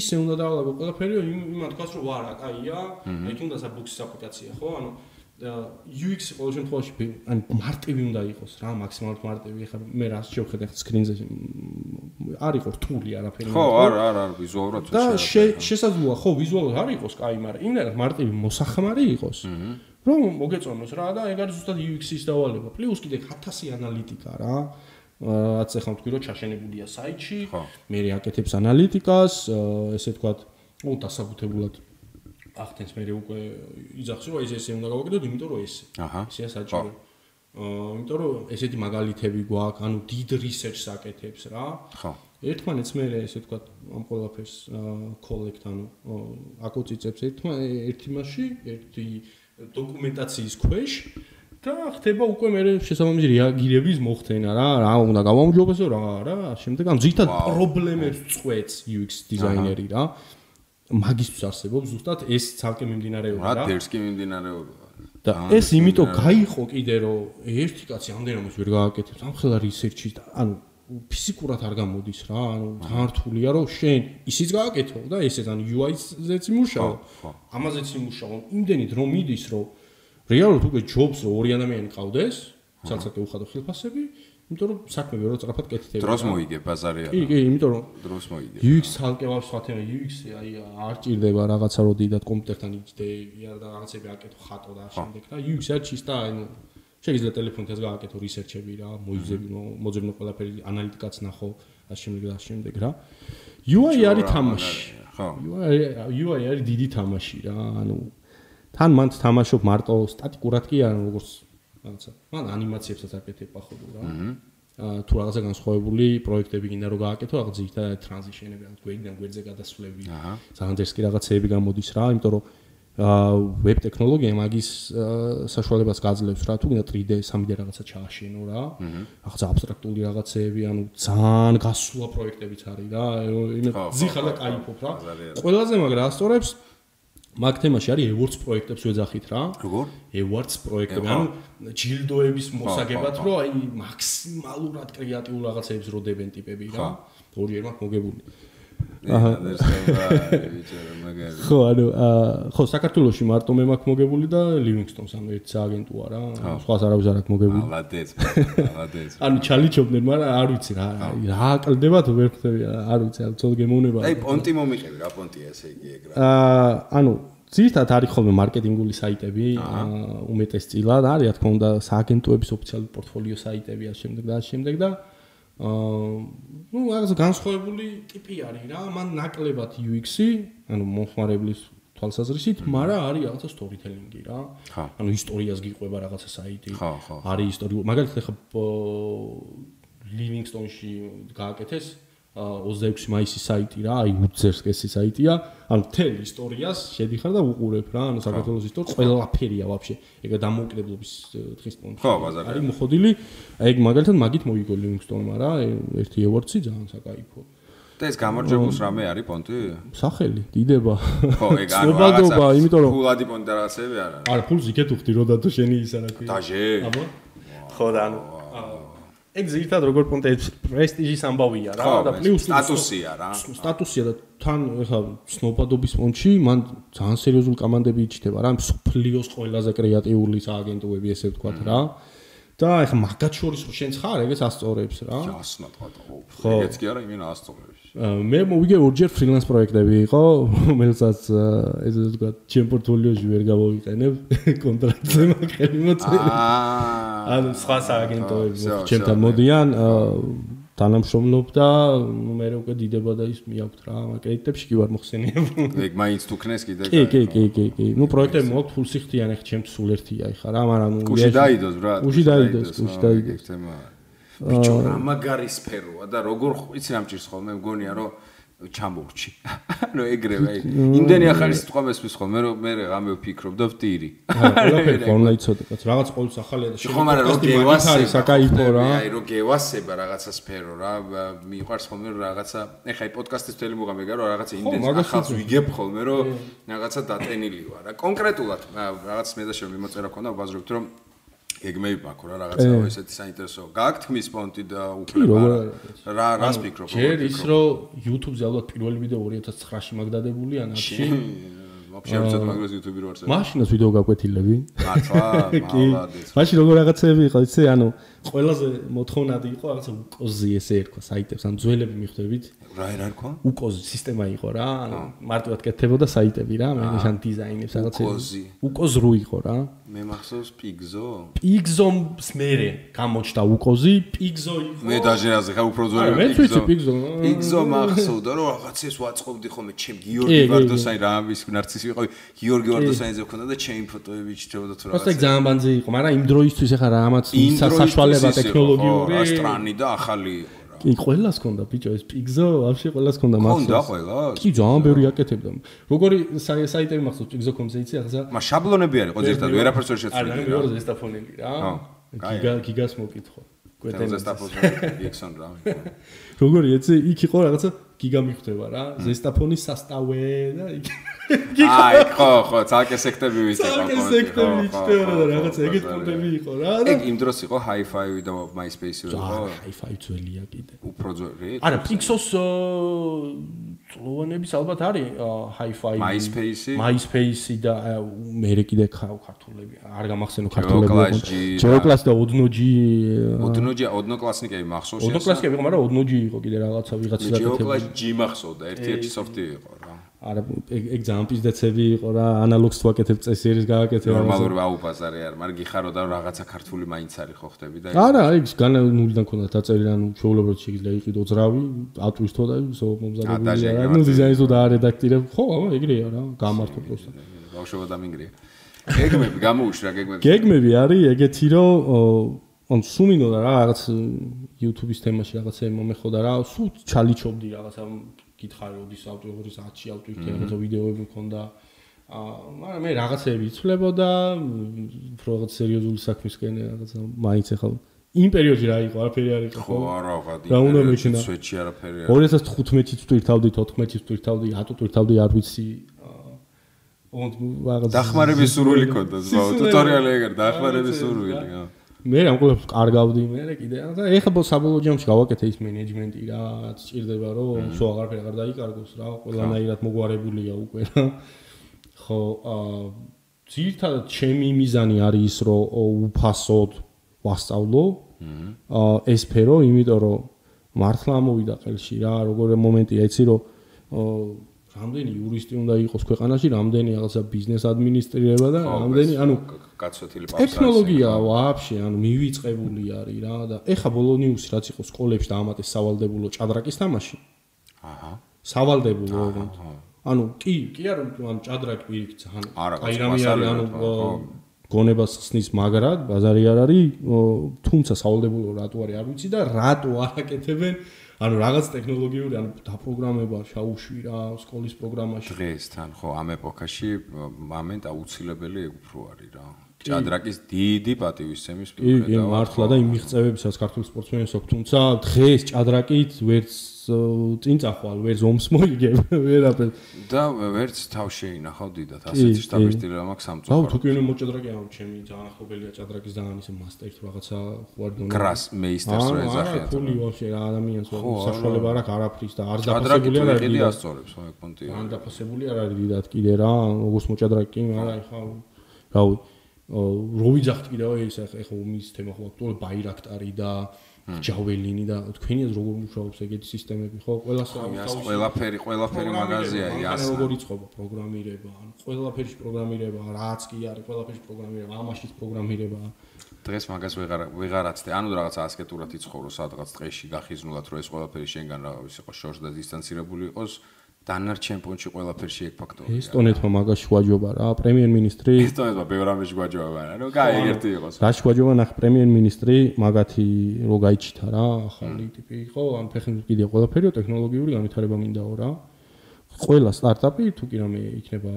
ისე უნდა დავალაგო ყველაფერი იმათ გას რომ ვარა კაია აი თუნდაც აბუქსის აპლიკაცია ხო? ანუ UX ყოველ შემთხვევაში ან მარტივი უნდა იყოს რა მაქსიმალურად მარტივი ხარ მე რას შევხედე ხა სკრინზე არ იყო რთული არაფერი. ხო არ არ არ ვიზუალურად და შესაძლოა ხო ვიზუალურად არ იყოს კაი მაგრამ იმერად მარტივი მოსახმარი იყოს რომ მოგეწონოს რა და ეგ არის ზუსტად UX-ის დავალება. პლუს კიდე 1000 ანალიტიკა რა. რაც ახლა თქვი რომ ჩაშენებულია საიტში, მე რეაკეთებს ანალიტიკას, ესე ვთქვათ, ო დასაბუთებულად ახდენს მე უკვე იძახს რომ ეს ესე უნდა გავაკეთოთ, იმიტომ რომ ესე. ესეა საჭირო. აა, იმიტომ რომ ესეთი მაგალითები გვაქვს, ანუ დიდ რისერჩს აკეთებს რა. ხო. ერთმანეთს მე ესე ვთქვათ, ამ ყველაფერს კოლექტ ანუ აკუწიწებს ერთმა ერთი მასში, ერთი დოკუმენტაციის ქვეშ და ხდება უკვე მე შესაბამისი რეაგირების მოხდენა რა რა უნდა გავამჯობესო რა რა შემდეგ ამ ზითად პრობლემებს წყვეტს UX დიზაინერი რა. მაგისთვის არსებობს ზუსტად ეს ცალკე მიმდინარეობა რა რა ეს კი მიმდინარეობა. და ეს იმიტომ გაიყო კიდე რომ ერთი კაცი ამდენობის ვერ გააკეთებს. ამ ხელა რისერჩი და ანუ ფიზიკურად არ გამოდის რა, ანუ თართულია რომ შენ ისიც გააკეთო და ესეც ანუ UI-ზეც იმუშაო. ამაზეც იმუშაო. იმდენით რომ მიდის რომ რეალურად უკვე ჯობს რომ ორი ადამიანი ყავდეს, ცალსაკე უხადო ხილფასები, იმიტომ რომ საქმე ვერ უწრაფად კეთდება. დროს მოიგე ბაზარი არა. კი, კი, იმიტომ რომ დროს მოიგე. UX ცალკე ვარ სხვა თემა UX-ი აი არ ჭირდება რაღაცა რო დიდად კომპიუტერთან იჯდე, იარ და რაღაცები აკეთო ხატო და შემდეგ და UX არ ჩის და აი შეიძლება ტელეფონითაც გააკეთო რისერჩები რა, მოიძები, მოძებნო ყველაფერი, ანალიტიკაც ნახო, ამ შემდეგ და შემდეგ რა. UI არის თამაში. ხო. UI UI არის დიდი თამაში რა, ანუ თან მან თამაშობ მარტო სტატიკურად კი არა როგორც რაღაცა მან ანიმაციებსაც აკეთებდა ხოლმე რა. აა თუ რაღაცა განსხვავებული პროექტები გინდა რომ გააკეთო რაღაც ძირითადად ტრანზიშენები ან გვერდიდან გვერდზე გადასვლები ძალიან ძერს კი რაღაცეები გამოდის რა იმიტომ რომ აა ვებ ტექნოლოგია მაგის საშუალებას გაძლევს რა თუ გინდა 3D 3D რაღაცა ჩააშენო რა. რაღაცა აბსტრაქტული რაღაცეები ანუ ძალიან გასულა პროექტებიც არის რა. იმედ ზიხარ და кайფობ რა. ყველაზე მაგ რასტორებს აა მაგ თემაში არის awards პროექტებს ვეძახით რა. როგორ? Awards პროექტები ანუ ჯილდოების მოსაგებად რო აი მაქსიმალურად კრეატიულ რაღაცებს როდებენ ტიპები რა. ორჯერ მაქვს მოგებული. აჰა ხო ანუ ხო საქართველოსში მარტო მე მაქვს მოგებული და ლივინგსტონს ანუ ერთ სააგენტოა რა სხვა არავის არ აქვს მოგებული ალადეც ალადეც *laughs* ანუ ჩალიჩობდნენ მაგრამ არ ვიცი რა რა აკლდება თუ ვერ ხდები არ ვიცი ანუ ცოტა გემოვნება აი პონტი მომიყევი რა პონტია ესე იგი ეგ რა აა ანუ ძირთად არის ხოლმე მარკეტინგული საიტები უმეტესწილად არის რა თქმა უნდა სააგენტოების ოფიციალური პორტფოლიო საიტები ამ შემდეგ და ამ შემდეგ და აა ну, რაღაც განსხვავებული ტიპი არის რა, მან ნაკლებად UX-ი, ანუ მომხმარებლის თვალსაზრისით, მაგრამ არის რაღაცა storytelling-ი რა. ანუ ისტორიას გიყვება რაღაცა საიტი. არის ისტორია. მაგალითად, ხა Livingstone-ში გააკეთეს აა 26 მაისის საიტი რა, აი უძერსკესი საიტია. ანუ თელ ისტორიას შედიხარ და უყურებ რა, ანუ საქართველოს ისტორია ყველაფერია ვაფშე. ეგა დამოუკიდებლობის დღის პონტი. ხო, ბაზარი. არის მოხდილი. აი ეგ მაგალითად მაგით მოიგო ლივინგსტონმა რა, ერთი ევორდსი ძალიან საკაიფო. და ეს გამარჯვებულს რამე არის პონტი? სახელი, დიდება. ხო, ეგ *laughs* ანუ ცნობადობა, იმიტომ რომ ფულადი პონტი და რაღაცები არა. არა, ფულს იქეთ უხდი რო და თუ შენი ისა რა ქვია. დაჟე. აბა. ხო და ანუ ეგ ზირთად როგორ პონტი პრესტიჟის ამბავია რა და პლუს სტატუსია რა. სტატუსია და თან ეხლა სნობადობის პონჩი მან ძალიან სერიოზული კომანდები იჩდება რა მსოფლიოს ყველაზე კრეატიული სააგენტოები ესე ვთქვათ რა და ეხლა მაგათ შორის რო შენც ხარ ეგეც ასწორებს რა ასნა თქვა. ხო. ეგეც კი არა, იმენა ასწორებს. მე მოვიგე ორჯერ ფრილანს პროექტები იყო *laughs* რომელსაც ესე ვთქვათ ჩემ პორტფოლიოში ვერ გავოიყენებ *laughs* კონტრაქტზე მაგელი მოწე აა. ანუ სხვა სააგენტოები ვსё, ჩემთან მოდიან თანამშრომლობ და მე უკვე დიდება და ის მიაქვთ რა კრედიტებში კი ვარ მოხსენიებული ეგ მაინც თუ ქნეს კიდე. კი კი კი კი კი ნუ პროექტები მოაქვს ფულ სიხდიან ეხ ჩემს სულ ერთია ეხა რა მაგრამ ნუ კუში დაიდოს რა. კუში დაიდოს კუში დაიდოს ბიჭო რა მაგარი სფეროა და როგორ იცი რამ ჭირს ხოლმე მგონია რომ ჩამოვრჩი. *laughs* ანუ ეგრევე იმდენი ახალი სიტყვა მესმის ხოლმე რომ მე რამე ვფიქრობ და ვტირი. *laughs* ყველაფერი online ცოტა კაც რაღაც ყოველს ახალია და ხო მაგრამ რო გევასება. საკაიფო რა. აი რო გევასება რაღაცა სფერო რა მიყვარს ხოლმე რაღაცა ეხა აი პოდკასტის თელი მოგამეგა რომ რაღაცა იმდენს ახალს ვიგებ ხოლმე რომ რაღაცა დატენილი ვარ რა. კონკრეტულად რაღაც მე და შენ მიმოწერა ქონდა ვბაზრობთ რომ გეგმები მაქვს რა რაღაცა ესეთი საინტერესო გააქვთ ხმის პონტი და უფლება რა რას ფიქრობ? ჯერ ის რომ YouTube-ზე ალბათ პირველი ვიდეო 2009-ში მაგდადებული ან 10-ში ვაფშე არ ვიცოდი მაგრამ YouTube-ი რო არ წერ. მაშინაც ვიდეო გაკვეთილები. მართლა, მალადის. მაშინ როგორ რაღაცები იყო, იცი, ანუ ყველაზე მოთხოვნადი იყო რაღაცა უკოზი ესე ერქვა საიტებს, ან ძველები მიხვდებით. რა რა რქვა? უკოზი სისტემა იყო რა, ანუ მარტივად კეთებოდა საიტები რა, მე ნიშან დიზაინებს რაღაცა. უკოზი. უკოზრო იყო რა. მე მახსოვს პიგზო. პიგზომს მერე გამოჩნდა უკოზი, პიგზო იყო. მე დაჟერაზე ხა უფრო ძველი პიგზო. მე ვიცი პიგზო. პიგზო მახსოვდა რომ რაღაცეს ვაწყობდი ხოლმე, ჩემ გიორგი ვარდოსანი რა ამის ნარცისი იყო გიორგი ვარდოსანიზე მქონდა და ჩემი ფოტოები ჩჭებოდა თუ просто ეგ რაღაცა ძალიან ბანძი იყო მაგრამ იმ დროისთვის ახლა რამაც იმ დროისთვის საშუალება ის იყო, ტექნოლოგიური ხო, სტრანი და ახალი იყო რა კი ყველას ქონდა ბიჭო ეს პიგზო вообще ყველას ქონდა ქონდა მახსოვს ყველას კი ძალიან ბევრი აკეთებდა როგორი საი- საიტები მახსოვს პიგზო.com-ზე იცი ახლა მა შაბლონები არის ხო ძირთად ვერაფერს ვერ არა შეცვლილი მეორე ზესტაფონელი რა ხო, კაი. გიგა გიგას მოკითხო თემზე კვეტენ სტაფოს გიქსონ რა *laughs* როგორი იცი იქ იყო რაღაცა გიგა მიხვდება რა ზესტაფონის სასტავე და *laughs* აი ხო ხო ცალკე სექტები ვიცი ცალკე სექტები იჩნდება და რაღაცა ეგეთ პონტები იყო რა და ეგ იმ დროს იყო hi-fi და MySpace-ი იყო hi-fi ძველია კიდე. უფრო ძველი არა პიქსოს წლოვანების ალბათ არის hi-fi MySpace-ი? MySpace-ი და მე კიდე ხავ ქართულები არ გამახსენო ქართულები და- ჯეოკლას და ოდნოჯი ოდნოჯი ოდნოკლასნიკები მახსოვს ოდნოკლასი იყო მაგრამ ოდნოჯი იყო კიდე რაღაცა ვიღაცა ჯეოკლაშ ჯი მახსოვდა ერთ-ერთი სოფტი იყო რა არა ეგ ძალიან პიზდეცები იყო რა ანალოგს თუ აკეთებ წესიერის გააკეთე რაღაცა. ნორმალური აუბაზარი არ მაგრამ გიხარო და რაღაცა ქართული მაინც არის ხო ხდები და არა ეგ განა ნულიდან ქონდა დაწერილი ანუ შეულებრივად შეიძლება იყიდო ძრავი ატვირთო და ა, მომზადებული არა ნუ დიზაინს და არედაქტირებ ხო ეგრეა რა გამართო პროსტა. ბავშვობა დამინგრია. გეგმები გამოუშრა გეგმები. გეგმები არის ეგეთი რომ ან სუმინოდა რა რაღაც YouTube-ის თემაში რაღაცა მომეხოდა რა სულ ჩალიჩობდი რაღაცა გითხარი როდის ავტვი 10-ში ავტვირთი რაღაცა ვიდეოები მქონდა აა მაგრამ მე რაღაცები იცვლებოდა რაღაც სერიოზული საქმისკენ რაღაცა მაინც ახლა იმ პერიოდში რა იყო არაფერი არ იყო ხო არა ვადი რა უნდა მეჩინა? სვეჩი არაფერი არ 2015-ში ვტვირთავდი 14-ში ვტვირთავდი 10 ვტვირთავდი არ ვიცი აა რაღაც დახმარების სურვილი ქონდა სისულელე. ტუტორიალი ეგარ დახმარების სურვილი რა მე ამ ყველაფერს კარგავდი მე კიდე. და ეხლა ბო საბოლოო ჯამში გავაკეთე ის მენეჯმენტი რა რაც ჭირდება რომ სულ აღარაფერი აღარ დაიკარგოს რა ყველანაირად მოგვარებულია უკვე რა. ხო აა ძირთადად ჩემი მიზანი არის ის რომ უფასოდ ვასწავლო. აა ეს სფერო იმიტომ რომ მართლა ამოვიდა ყელში რა როგორი მომენტია იცი რომ ო, რამდენი იურისტი უნდა იყოს ქვეყანაში რამდენი რაღაცა ბიზნეს ადმინისტრირება და რამდენი ანუ გაცვეთილი ტექნოლოგია ვაფშე ანუ მივიწყებული არის რა და ეხა ბოლონიუსი რაც იყო სკოლებში და ამატეს სავალდებულო ჭადრაკის თამაში. აჰა. სავალდებულო ოღონდ. ანუ კი კი არა ანუ ჭადრაკი ძალიან არა, აი რამე არის ანუ გონებას ხსნის მაგრად ბაზარი არ არის თუმცა სავალდებულო რატო არის არ ვიცი და რატო არ აკეთებენ ანუ რაღაც ტექნოლოგიური ანუ დაპროგრამება შაუშვი რა სკოლის პროგრამაში. დღესთან ხო ამ ეპოქაში მომენტ აუცილებელი ეგ უფრო არის რა. ჭადრაკის დიდი პატივისცემის მიუხედავად კი მართლა და იმ მიღწევებისაც ქართულ სპორტსმენებს აქვს თუმცა დღეს ჭადრაკით ვერც წინ წახვალ, ვერ ზომს მოიგებ, ვერაფერ. და ვერც თავ შეინახავ დედათ, ასეთი შტაბისტილი რა მაქვს სამწუხაროდ. აუ, თუ კიდე მოჭადრაკე ამ ჩემი ძალიან ახლობელია ჭადრაკის და ამის მასტერს რაღაცა ხوارდონი. გრას მეისტერს რა ეძახიან. არა, ფული ვაფშე რა ადამიანს საშუალება არ აქვს არაფრის და არ დაფასებული არ არის. კიდე ასწორებს, ხო, ეგ პონტია. არ დაფასებული არ არის დედათ კიდე რა, როგორც მოჭადრაკე, არა, ეხა რავი. რო ვიძახთ კიდევ ეს ეხა უმის თემა ხო აქტუალ ბაირაქტარი და აა ჯაველინი და თქვენია როგორ მუშაობს ეგეთი სისტემები ხო? ყველას თავის ყველაფერი ყველაფერი მაღაზია იას როგორ იწყობა პროგრამირება ან ყველაფერში პროგრამირება რაც კი არის ყველაფერში პროგრამირება ამაშიც პროგრამირება. დღეს მაგას ვეღარ ვეღარაცდე ანუ რაღაც ასკეტურად იცხოვრო სადღაც დღეში გახიზნულად რომ ეს ყველაფერი შენგან რა ის იყოს შორს და დისტანცირებული იყოს დანარჩენ პონჩი ყველაფერში ეგ ფაქტორია. ესტონეთმა მაგაში გვაჯობა რა, პრემიერ-მინისტრი. ესტონეთმა ბევრამეში გვაჯობა, რა, კაი ერთი იყოს. რა შეგვაჯობა ნახ პრემიერ-მინისტრი მაგათი რო გაიჩითა რა, ახალი ტიპი იყო, ან ფეხი კიდე ყველაფერიო ტექნოლოგიური განვითარება მინდაო რა. ყველა სტარტაპი თუ კი რამე იქნება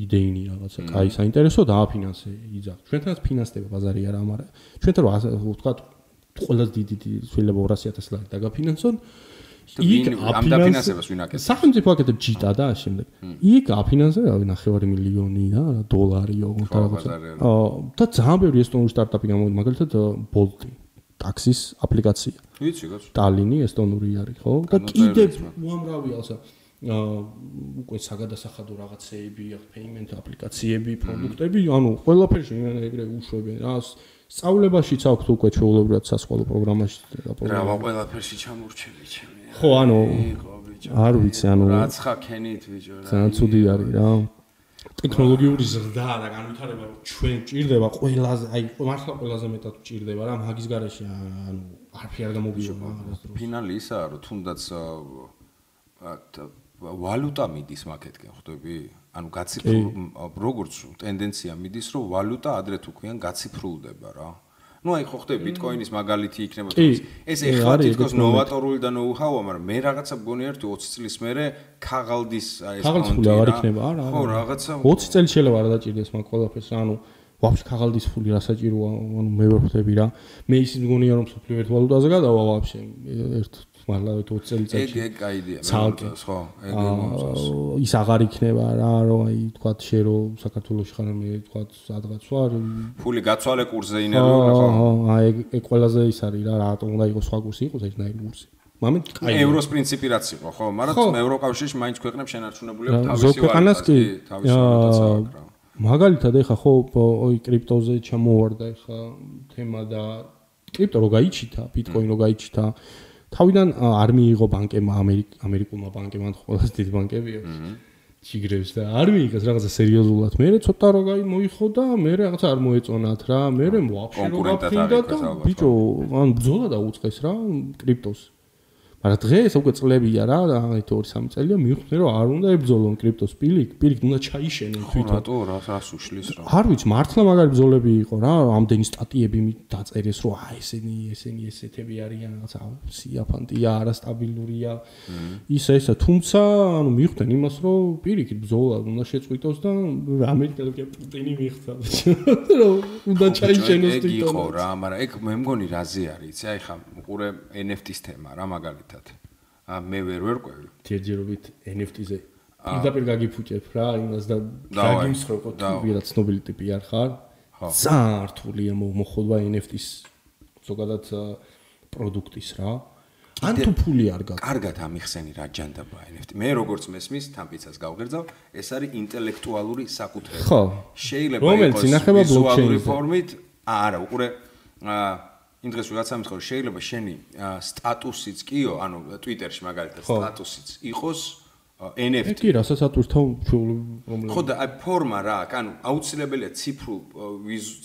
იდეინი რაღაცა, კაი საინტერესო დააფინანსე იძახ. ჩვენთანაც ფინანსდება ბაზარი არა, მაგრამ ჩვენთან რა ვთქვა ყველაზე დიდი შეიძლება 200.000 ლარი დაგაფინანსონ. იქ ამ დაფინანსებას ვინ აკეთებს? სახელმწიფო აკეთებს ჯიტა და შემდეგ. იქ აფინანსება 9 მილიონი რა, დოლარი ოღონდ რაღაცა. და ძალიან ბევრი ესტონური სტარტაპი გამოვიდა, მაგალითად Bolt-ი, ტაქსის აპლიკაცია. ვიცი, გასულ. ტალინი ესტონური არის, ხო? და კიდე უამრავი ალსა აა უკვე საგადასახადო რაღაცეები, payment აპლიკაციები, პროდუქტები, ანუ ყველაფერში ეგრე უშვებენ რა. სწავლებაშიც აქვს უკვე ჩვეულებრივად სასყოლო პროგრამაში და პროგრამა. რა, ყველაფერში ჩამორჩები ჩემი. ხო, ანუ არ ვიცი, ანუ რაც ხა ქენით ბიჭო რა. ძალიან ცუდი არის რა. ტექნოლოგიური ზრდა და განვითარება ჩვენ ჭირდება ყველაზე, აი მართლა ყველაზე მეტად ჭირდება რა მაგის garaში, ანუ არფი არ ეს დრო. ფინალი ისაა, რომ თუნდაც ვალუტა მიდის მაკეთკენ, ხვდები? ანუ გაციფრულ როგორც ტენდენცია მიდის, რომ ვალუტა ადრე თუ ქვიან გაციფრულდება რა. Ну აი ხო ხდება ბიტკოინის მაგალითი იქნება თუმცა ეს ეხლა თითქოს ნოვატორული და ნოუ-ჰაუა მაგრამ მე რაღაცა მგონი ერთი 20 წლის მერე ქაღალდის აი ეს კონტი არ იქნება არა ხო რაღაცა 20 წელი შეიძლება არ დაჭირდეს მაგ ყველაფერს ანუ ვაფშე ქაღალდის ფული რა საჭიროა ანუ მე ვერ ხვდები რა. მე ის მგონია რომ სოფლიო ერთვალუტაზე გადავა ვაფშე ერთ მართლა 20 წელიწადში. ეგ ეგ კაიდია მე ხო, ეგ მომწონს. ის აღარ იქნება რა, რომ აი თქვა შე რო საქართველოსში ხარ მე თქვა სადღაც ვარ. ფული გაცვალე კურსზე ინერვიო ხო? ხო, აი ეგ ეგ ყველაზე ის არის რა, რატომ უნდა იყოს სხვა კურსი იყოს ეს ნაირი კურსი. მამეთ კაი. ევროს პრინციპი რაც იყო, ხო? მაგრამ ევროკავშირში მაინც ქვეყნებს შენარჩუნებულია თავისი ვარ. ზოგადად კი თავისი ვარ. მაგალითად ეხა ხო ой კრიპტოზე ჩამოვარდა ეხა თემა და კრიპტო რო გაიჩითა, ბიტკოინ რო გაიჩითა, თავიდან არ მიიღო ბანკებმა ამერიკულმა ბანკებმა ყველაზე დიდი ბანკებია ჩიგრებს და არ მიიღეს რაღაცა სერიოზულად. მე ცოტა რო გაი მოიხო და მე რაღაცა არ მოეწონათ რა მე მე ვაფშე რო გაფრინდა და ბიჭო ან ბძოლა დაუწყეს რა კრიპტოს მაგრამ დღეს უკვე წლებია რა, აი 2-3 წელია მივხვდი რომ არ უნდა ებძოლონ კრიპტოს პილიკ, პილიკ უნდა ჩაიშენონ თვითონ. რატო რა რას უშლის რა? არ ვიცი, მართლა მაგარი ბძოლები იყო რა, ამდენი სტატიები დაწერეს რომ აი ესენი ესენი ესეთები არიან რაღაცა სიაფანტია, არასტაბილურია. ისა ისა, თუმცა ანუ მივხვდნენ იმას რომ პილიკი ბძოლა უნდა შეწყვიტოს და ამერიკელი პუტინი მიხცა. *laughs* რომ უნდა ჩაიშენოს თვითონ. ეგ იყო რა, მაგრამ ეგ მე მგონი რაზე არის, იცი? აი ხა უყურე NFT-ს თემა რა მაგალითად მაგალითად. ა მე ვერ ვერყვევი. ჯერჯერობით NFT-ზე პირდაპირ გაგიფუჭებ რა, იმას და გაგიმსხრობ თუ ვიღაც ცნობილი ტიპი არ ხარ. ძალიან რთულია მოხდება NFT-ს ზოგადად პროდუქტის რა. ან თუ ფული არ გაქვს. კარგად ამიხსენი რა ჯანდაბა NFT. მე როგორც მესმის თამპიცას გავგერძავ, ეს არის ინტელექტუალური საკუთრება. ხო. შეიძლება იყოს ვიზუალური ფორმით, არა, უყურე აა იმ დღეს ვიღაცა მითხარ შეიძლება შენი სტატუსიც კიო ანუ ტვიტერში მაგალითად სტატუსიც იყოს NFT კი რასაც ატვირთავ პრობლემა ხო და აი ფორმა რა ანუ აუცილებელია ციფრულ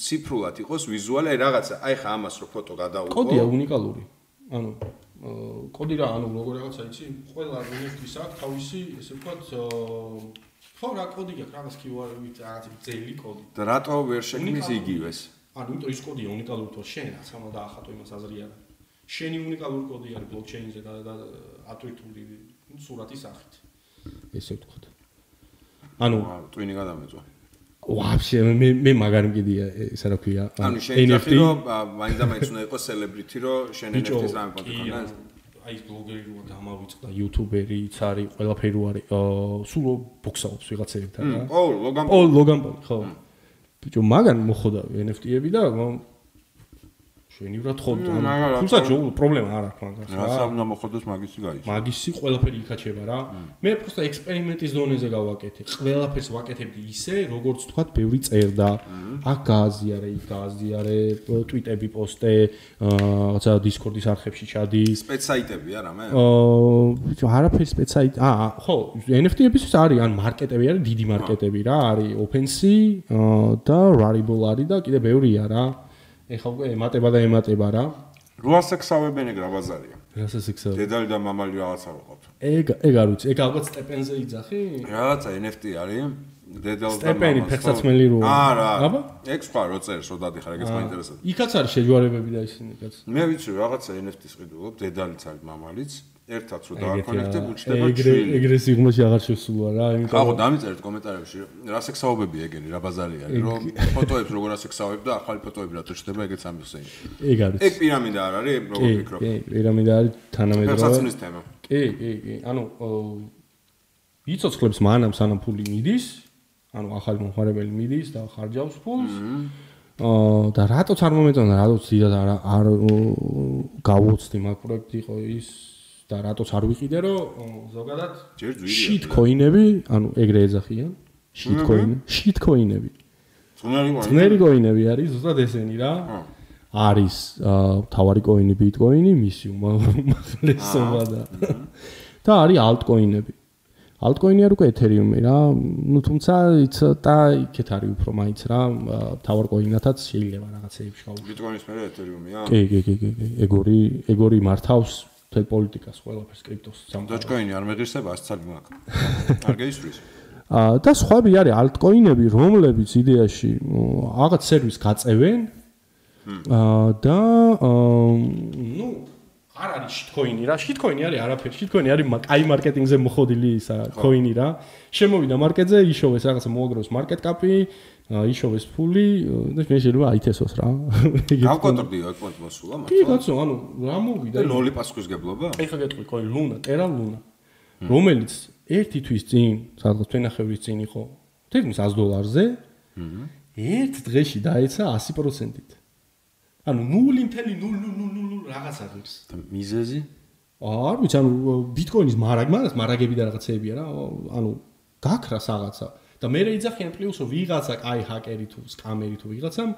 ციფრულად იყოს ვიზუალი აი რაღაცა აი ხა ამას რო ფოტო გადაუყო. კოდია უნიკალური. ანუ კოდი რა ანუ როგორ რაღაცა იცი ყველა NFT-ს აქვს თავისი ესე ვთქვათ ხო რა კოდი აქვს რაღაც QR-ით რაღაც ძელი კოდი. და რატო ვერ შეგნის იგივეს ანუ იმიტომ ის კოდია უნიკალური თუ შენ რაც ამ დაახატო იმას აზრი არა შენი უნიკალური კოდი არის ბლოკჩეინზე და და ატვირთული სურათის სახით. ესე ვთქვათ. ანუ ტვინი გადამეწვა. ვაფშე მე მე მაგარი მგიდია ესა რა ქვია. ანუ შენ NFT რომ მაინც და მაინც უნდა იყოს celebrity რომ შენ NFT-ს რამე პონტი ქონდა? აი ეს ბლოგერი რო დამავიწყდა იუთუბერი იც არის ყველაფერი არის. სულ ბოქსაობს ვიღაცებთან რა. ო ლოგან ო ლოგან ხო ბიჭო მაგან მოხდა NFT-ები და შვენივრად ხომ თუმცა ჯო პრობლემა არ აქვს მაგას რა სამ მოხდეს მაგისი გაიჩი მაგისი ყველაფერი იქაჩება რა მე просто ექსპერიმენტის დონეზე გავაკეთე ყველაფერს ვაკეთებდი ისე როგორც თქვა ბევრი წერდა აქ გააზიარე იქ გააზიარე ტვიტები პოსტე რაღაცა დისკორდის არხებში ჩადი სპეცაიტები არა მე აა არაფერი სპეცაიტ აა ხო NFT-ებისთვის არის ან მარკეტები არის დიდი მარკეტები რა არის OpenSea და Rarible არის და კიდე ბევრია რა ეხლა უკვე ემატება და ემატება რა. როას ექსავებენ ეგ რა ბაზარია? რასაც ექსავებ? დედალი და მამალი რაღაცა ვიყავთ. ეგ ეგ არ ვიცი, ეგ ალბათ სტეპენზე იძახი? რაღაცა NFT არის. დედალ და სტეპენი ფეხსაცმელი როა. არა. აბა? ეგ სხვა რო წერს, რო დადი ხარ, ეგეც მაინტერესებს. იქაც არის შეჯვარებები და ისინი კაც. მე ვიცი რაღაცა NFT-ს ყიდულობ, დედალიც არის მამალიც. ერთად რო დააკონექტებ უჩნდება ჩვილი. ეგრე სიღმაში აღარ შესულა რა, იმიტომ რომ დამიწერეთ კომენტარებში, რა სექსაობები ეგენი, რა ბაზარი არის, რომ ფოტოებს როგორ ასექსაობებ და ახალი ფოტოები რატო ჩდება, ეგეც ამბობს ეგ. ეგ არის. ეგ პირამიდა არ არის, როგორ ფიქრობ? კი, პირამიდა არის თანამედროვე. ფასაცნის თემა. კი, კი, კი. ანუ იცოცხლებს მანამ სანამ ფული მიდის, ანუ ახალი მომხარებელი მიდის და ხარჯავს ფულს. აა და რატოც არ მომეწონა, რატოც დიდად არ არ გავუწდი მაგ პროექტი იყო ის და რატოც არ ვიყიდე რომ ზოგადად ჯერ ძვირია shit coin-ები, ანუ ეგრე ეძახიან, shit coin, shit coin-ები. ძნელი coin-ები არის ზუსტად ესენი რა. არის თავარი coin-ი Bitcoin-ი, მისი უმაღლესობა და და არის altcoin-ები. altcoin-ი არ უკვე Ethereum-ი რა. ნუ თუმცა ცოტა იქეთ არის უფრო მაინც რა, თავარ coin-ათაც შეიძლება რაღაცეებში გავუშვი. Bitcoin-ის მე Ethereum-ია? კი, კი, კი, კი. ეგორი ეგორი მართავს თელ პოლიტიკას ყველაფერს კრიპტოს სამყარო. დოჯკოინი არ მეღირსება 100 წელი მაგ. არ გეისვრის. აა და სხვები არის ალტკოინები, რომლებიც იდეაში რაღაც სერვისს გაწევენ. აა და ნუ არ არის შიტკოინი რა, შიტკოინი არის არაფერი, შიტკოინი არის კაი მარკეტინგზე მოხდილი ისა კოინი რა. შემოვიდა მარკეტზე, იშოვეს რაღაცა მოაგროს მარკეტ კაპი, იშოვეს ფული და მე შეიძლება აითესოს რა. გავკონტროლდი აქ მოსულა მაგრამ. კი, კაცო, ანუ რა მოვიდა? და ნოლი პასქვის გებლობა? ეხლა გეტყვი, ყოი, ლუნა, ტერა ლუნა. რომელიც ერთი თვის წინ, სადღაც თვენახევრის წინ იყო, თითქმის 100 დოლარზე. ერთ დღეში დაეცა 100%-ით. ანუ 0.000 რაღაც აღებს. და მიზეზი? არ ვიცი, ანუ ბიტკოინის მარაგ, მაგას მარაგები და რაღაცეებია რა. ანუ გაქრა რაღაცა. და მე რეიძახიან პლუს რომ ვიღაცა კაი ჰაკერი თუ სკამერი თუ ვიღაცამ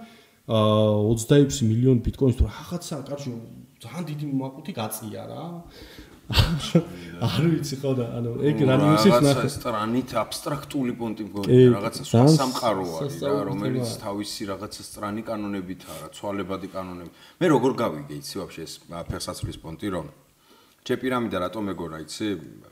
აა 26 მილიონი ბიტკოინს თუ რაღაცა კარში ძალიან დიდი მაკუთი გაწია რა. *laughs* არ ვიცი ხო და ანუ ეგ რადიუსის ნახე რაღაცა სტრანით აბსტრაქტული პონტი მგონია რაღაცა სხვა სამყარო არის რა რომელიც თავისი რაღაცა სტრანი კანონებით არა ცვალებადი კანონები. მე როგორ გავიგე იცი ვაფშე ეს ფეხსაცმლის პონტი რომ ჩე პირამიდა რატომ მეგონა იცი?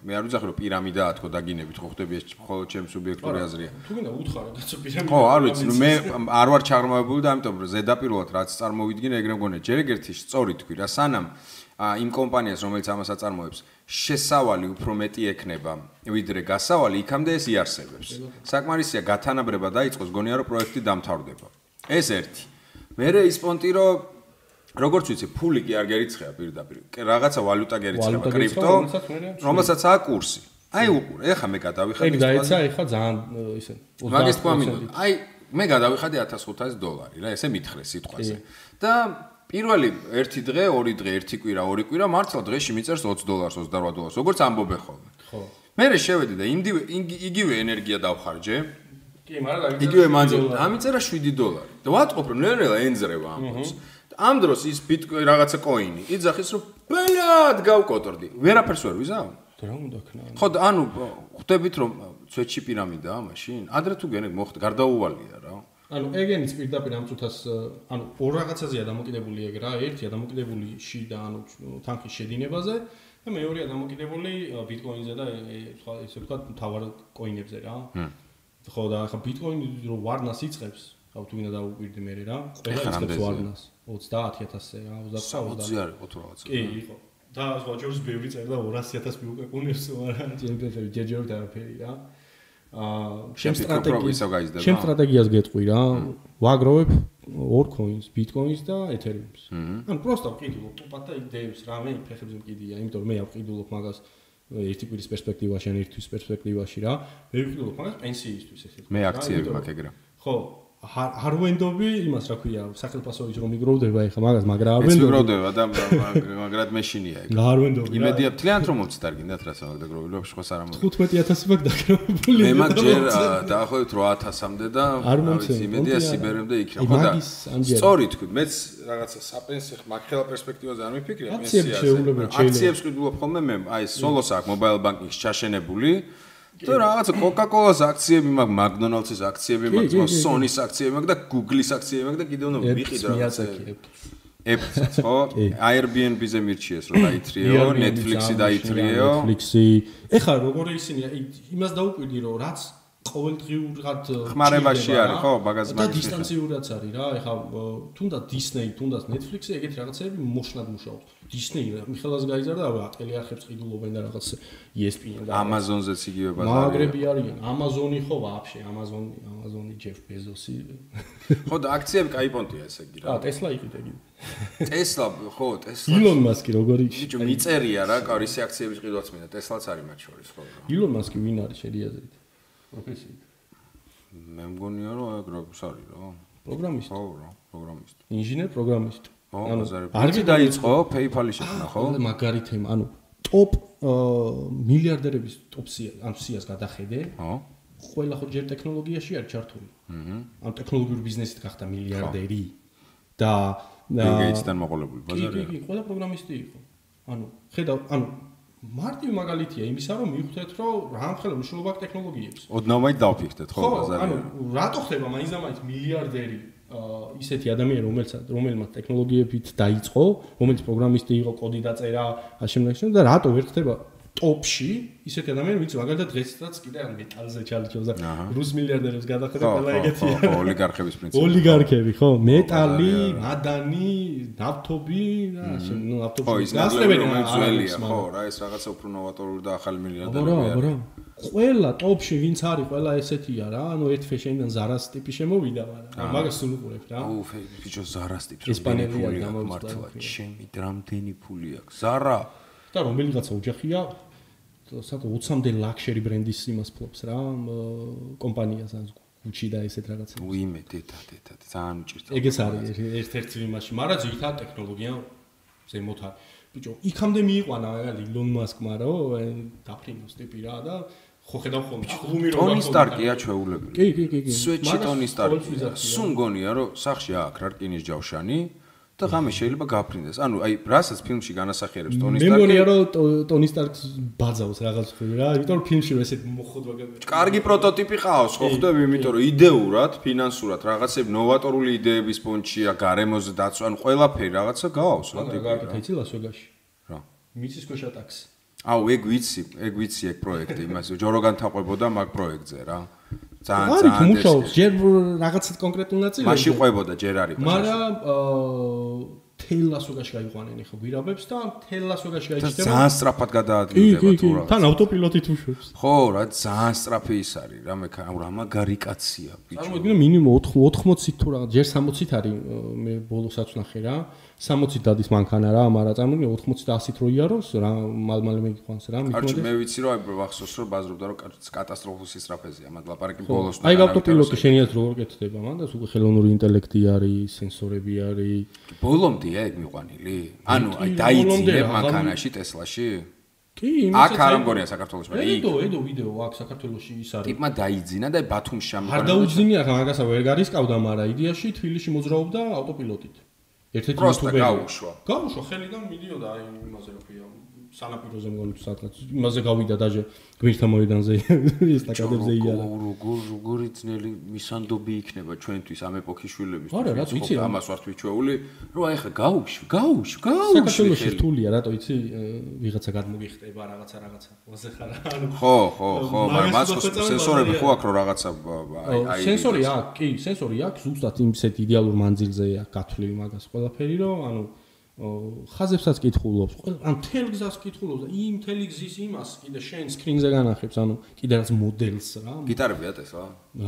მე არ ვიძახი რომ პირამიდაა თქო დაგინებით ხო ხდები ეს ხოლო ჩემ სუბიექტური აზრია. თუ გინდა უთხრა კაცო პირამიდა. ხო, არ ვიცი, მე არ ვარ ჩაღრმავებული და ამიტომ ზედაპირულად რაც წარმოვიდგინე ეგრე მგონია. ჯერ ეგერთი სწორი თქვი რა, სანამ იმ კომპანიას რომელიც ამას აწარმოებს, შესავალი უფრო მეტი ექნება, ვიდრე გასავალი, იქამდე ეს იარსებებს. საკმარისია გათანაბრება დაიწყოს, გონია რომ პროექტი დამთავრდება. ეს ერთი. მე რე ის პონტი რომ როგორც ვიცი, ფული კი არ გერიცხება პირდაპირ. რაღაცა ვალუტა გერიცხება, კრიპტო, რომელსაც აქვს კურსი. აი უყურე, ეხა მე გადავიხადე. ეგ დაეცა ეხა ძალიან ისე. მაგის თქვა მინდა. აი მე გადავიხადე 1500 დოლარი რა, ესე მითხრე სიტყვაზე. და პირველი ერთი დღე, ორი დღე, ერთი კვირა, ორი კვირა მართლა დღეში მიწერს 20 დოლარს, 28 დოლარს, როგორც ამბობენ ხოლმე. ხო. მე რე შევედი და იმდივე იგივე ენერგია დავხარჯე. კი, მაგრამ იგივე მანძილ. ამიწერა 7 დოლარი. და ვატყობ რომ ნერელა ენძრევა ამბობს. ამ დროს ის ბიტკოინი რაღაცა კოინი იძახის რომ ბელად გავკოტრდი ვერაფერს ვერ ვიზავ რა უნდა ქნა ხო ანუ ხვდებით რომ ცვეთში პირამიდაა მაშინ. ადრე თუ გენეთ მოხდა გარდაუვალია რა. ანუ ეგენიც პირდაპირ ამ წუთას ანუ ორ რაღაცაზეა დამოკიდებული ეგ რა. ერთია დამოკიდებული ში და ანუ თანხის შედინებაზე და მეორეა დამოკიდებული ბიტკოინზე და სხვა ისე ვთქვათ მთავარ კოინებზე რა. ხო და ახლა ბიტკოინი რო ვარნას იწખებს ხა თუ გინდა დაუკვირდი მე რა. ყველა რამდენზეა? ვარნას 30000-ზე რა 60 29 არის ხო თუ რაღაცა. კი იყო და სხვაჯერს ბევრი წერდა 200000 მიუყენებს მაგრამ *laughs* ჯერჯერობით ჯერჯერობით არაფერი რა აა შენ სტრატეგიას შენ სტრატეგიას გეტყვი რა ვაგროვებ ორ coins, bitcoins და ethereum-ს. ანუ პროსტა ვყიდულობ ტუპად და იდეებს რამე ფეხებზე მკიდია, იმიტომ რომ მე ვყიდულობ მაგას ერთი კვირის პერსპექტივაში ან ერთი თვის პერსპექტივაში რა. მე ვყიდულობ მაგას პენსიისთვის ესეთ. მე რა, აქციები მაქვს ეგრე. ხო, არ არ ვენდობი იმას რა ქვია, სახელმწიფოების რომ მიგროვდება ეხა მაგას, მაგრამ არ მეც ვენდობი. მიგროვდება და მაგრად მეშინია ეგ. არ ვენდობი. რა. იმედია მთლიანად რომ მოცით არ გინდათ რას ამაგდაგროვილი ვაფშე ხო არ ამოდი. 15000 მაქვს დაგროვებული. მე მაგ ჯერ დაახლოებით 8000-მდე და არ რა მომწონს, ვიცი, იმედია სიბერემდე იქ რა. ხო და სწორი თქვი, მეც რაღაცა საპენსიო მაგხელა პერსპექტივაზე არ მიფიქრე აქციები შეუულებელია, შეიძლება. აქციებს ყიდულობ ხოლმე მე, აი სოლოს აქვს mobile banking-ში ჩაშენებული. და რაღაცა Coca-Cola-ს აქციები მაქვს, McDonald's-ის აქციები მაქვს. Sony-ს აქციები მაქვს და Google-ის აქციები მაქვს და კიდევ უნდა ვიყიდო რაღაცა. Apple-ს ხო? Airbnb-ზე მირჩიეს რომ დაითრიო, Netflix-ი დაითრიო. Netflix-ი. ეხლა როგორ ისინი იმას დაუკვირდი რომ რაც ყოველდღიურად ხმარებაში არის, ხო, და მაგის დისტანციურაც არის რა ეხლა თუნდაც Disney, თუნდაც Netflix-ი ეგეთი რაღაცები მოშნად მუშაობს. Disney მიხელას გაიზარდა და ატელი არხებს ყიდულობენ და რაღაც ESPN და Amazon-ზეც იგივე ბაზარი. მაგრები არიან. Amazon-ი ხო ვაფშე, Amazon-ი, Amazon-ი Jeff Bezos-ი. ხო და აქციები кай პონტია ესე იგი რა. აა Tesla იყიდა იგი. Tesla, ხო, Tesla. Elon Musk-ი როგორი ბიჭო, მიწერია რა, კარისი აქციების ყიდვაც მინდა. Tesla-ც არის მათ შორის, ხო. რა. Elon Musk-ი ვინ არის შელიაზრით? პროფესიით. მე მგონია რომ ეგ როგორც არის რა. პროგრამისტი, ხო, რა, პროგრამისტი. ინჟინერ პროგრამისტი. ხო, ბაზარი. არ არ დაიწყო PayPal-ი შექმნა, ხო? ხო, მაგარი თემა, ანუ ტოპ მილიარდერების ტოპ ანუ სიას გადახედე, ხო. ყველა ხო ჯერ ტექნოლოგიაში არის ჩართული. აჰა. ანუ ტექნოლოგიური ბიზნესით გახდა მილიარდერი და Gates-თან მოყოლებული კი, ბაზარი. კი, კი, ყველა პროგრამისტი იყო. ანუ ხედავ, ანუ მარტივი მაგალითია იმისა, რომ მიხვდეთ, რომ რამხელა მნიშვნელობა აქვს ტექნოლოგიებს. ოდნავ მაინც დავფიქრდეთ, ხო, ხო, ბაზარი. ანუ რატო ხდება მაინც და მაინც მილიარდერი ისეთი ადამიანი, რომელსაც რომელმაც ტექნოლოგიებით დაიწყო, რომელიც პროგრამისტი იყო, კოდი დაწერა, აშემნაშენ და რატო ვერ ხდება ტოპში ისეთი ადამიანი, ვინც მაგალითად დღესაც კიდე ან მეტალზე ჩარჩობს და რუს მილიარდერებს გადახედა ყველა ეგეთია. ოლიგარქების პრინციპი. ოლიგარქები, ხო, მეტალი, მადანი, ნავთობი, ნუ ნავთობი. ხო, ის რომელიც ძველია, ხო, რა, ეს რაღაცა უფრო ნოვატორული და ახალი აბა რა, მილიარდერები აბა რა. ყველა ტოპში ვინც არის, ყველა ესეთია რა, ანუ ერთ ფეშენიდან ზარას ტიპი შემოვიდა, მაგრამ მაგას სულ უყურებ რა. ფე- ბიჭო, ზარას ტიპს ესპანელია გამოვიდა, მართლა, ჩემი დრამდენი ფული აქვს. ზარა. და რომელიღაცა ოჯახია საერთოდ 20-მდე ლაქშერი ბრენდის იმას ფლობს რა, კომპანიას ან გუჩი და ესეთ რაღაცა. უიმე, დედა, დედა, ძალიან უჭირდა. ეგეც არის ერთ- ერთ-ერთი იმაში, მაგრამ ძირითადად ტექნოლოგია ზემოთ არის. ბიჭო, იქამდე მიიყვანა მაგალითად ილონ მასკმა აი, დაფრინოს ტიპი რა და ხო ხედავ ხოლმე ხლუმი რომ ტონი სტარკია ჩვეულებული. კი, კი, კი, კი. სვეტში ტონი ვიზახია. სულ მგონია რომ სახში აქვს რა რკინის ჯავშანი და ღამე შეიძლება გაფრინდეს. ანუ აი რასაც ფილმში განასახიერებს ტონი მე მგონია სტარკი. რომ ტო- ტონი სტარკს ბაძავს რაღაც ხო რა, იმიტომ რომ ფილმში ესეთ გაგვი. კარგი პროტოტიპი ყავს, ხო ხვდები, იმიტომ რომ იდეურად, ფინანსურად რაღაცები ნოვატორული იდეების პონჩია, გარემოზე დაცვა, ანუ ყველაფერი რაღაცა გავს რა ტიპი. მაგალითად იცი ლას-ვეგასში. რა. მიცის ქვეშა ტაქსი. აუ, ეგ ვიცი, ეგ ვიცი ეგ პროექტი, იმას ჯოროგან თაყვებოდა მაგ პროექტზე რა. ძალიან არის თუ ძალიან მუშაობს, ჯერ რაღაცა კონკრეტულ ნაწილზე. მაშინ ყვებოდა ჯერ არის. მაგრამ აა თელ ლას-ვეგასში გაიყვანენ ხო გვირაბებს და თელ ლას-ვეგასში და გაიჩნდება. ძალიან სწრაფად გადაადგილდება თუ რა. თან ავტოპილოტით უშვებს. ხო, რა ძალიან სწრაფი ის არის, რა მე აუ რა მაგარი კაცია, ბიჭო. წარმოიდგინე მინიმუმ 80-ით თუ რაღაც ჯერ 60-ით არის მე ბოლოსაც ვნახე რა. 60-ით დადის მანქანა რა, მაგრამ წარმოიდგინე 80 და 100-ით რო იაროს რა, მალ-მალე მეკითხავს რა, არჩი მithmodes. მე ვიცი რომ აი ვახსოვს რომ ბაზრობდა რომ კატასტროფულ სისტრაფეზეა, მაგ ლაპარაკი ბოლოს აი ავტოპილოტი შენიაც როგორ კეთდება მან და უკვე ხელოვნური ინტელექტი არის, სენსორები არის. ბოლომდეა ეგ მიყვანილი? ანუ აი კი, დაიძინე ბოლომდე, მანქანაში ტესლაში? კი, აქ იმისაც არ მგონია საქართველოს მე. ედო, ედო ვიდეო აქ საქართველოში ის არის. ტიპმა დაიძინა და ბათუმში არ ამიყარა. დაუძინია ხა მაგასა ვერ გარისკავდა, მაგრამ იდეაში თბილისში მოძრაობდა ავტოპილოტით. ერთ-ერთი იუთუბერი. გაუშვა. გაუშვა, ხელიდან მიდიოდა აი იმაზე რა ქვია, სანაპიროზე მგონი თუ სადღაც. იმაზე გავიდა დაჟე გვირთა მოედანზე *laughs* ესტაკადებზე იარა. როგორ როგორი ძნელი მისანდობი იქნება ჩვენთვის ამ ეპოქის შვილებისთვის. არა, რა, ვიცი, ამას ვართ ვიჩვეული. რომ აი ხა გაუშვ გაუშვ გაუშვ საქართველოსი რთულია რატო იცი ვიღაცა გადმოგიხტება რაღაცა რაღაცა. ყველაზე ხარ ანუ ხო ხო ხო მაგრამ მას მაგას სენსორები ხო აქვს რომ რაღაცა აი სენსორი აქვს, კი, სენსორი აქვს, ზუსტად იმ ისეთ იდეალურ მანძილზე აქვს გათვლილი მაგას ყველაფერი, რომ ანუ ხაზებსაც კითხულობს, ყველა ან თელ გზას კითხულობს და იმ თელი გზის იმას კიდე შენ სკრინზე განახებს, ანუ კიდე რაც მოდელს რა. გიტარები ატეს რა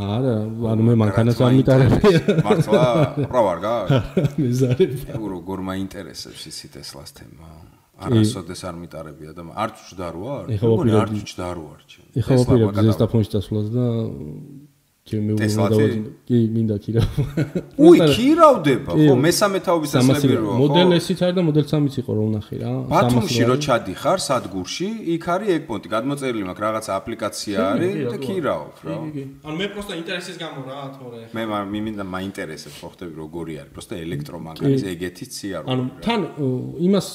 არა, ანუ მე მანქანას არ მიტარები. მართლა რა ვარ გა *laughs* მეზარები. უ როგორ მაინტერესებს ისი ტესლას თემა არასოდეს არ მიტარებია და არც ჭდარ ვარ ეხლა მეგონი არ ვაპირებდი. ჭდარ ვარ ჩემ ეხლა ვაპირებ ზესტაფონში დასვლას და ჩემი ტესლათი? უნდა კი, მინდა ქირა. უი *laughs* ქირავდება კი. ხო მესამე თაობის სამასი ესლები რო მოდელ ესიც არის და მოდელ 3-იც იყო რომ ნახე რა. ბათუმში 300 რო ჩადიხარ სადგურში იქ არის ეგპონტი გადმოწერილი მაქვს რაღაცა აპლიკაცია არის და ქირავ რა კი, კი. ანუ მე პროსტა ინტერესის გამო რა, თორე. მე მიმინდა მაინტერესებს ხო ხდები როგორი არის პროსტა ელექტრომაგნიტის ეგეთი ციარო ანუ თან იმას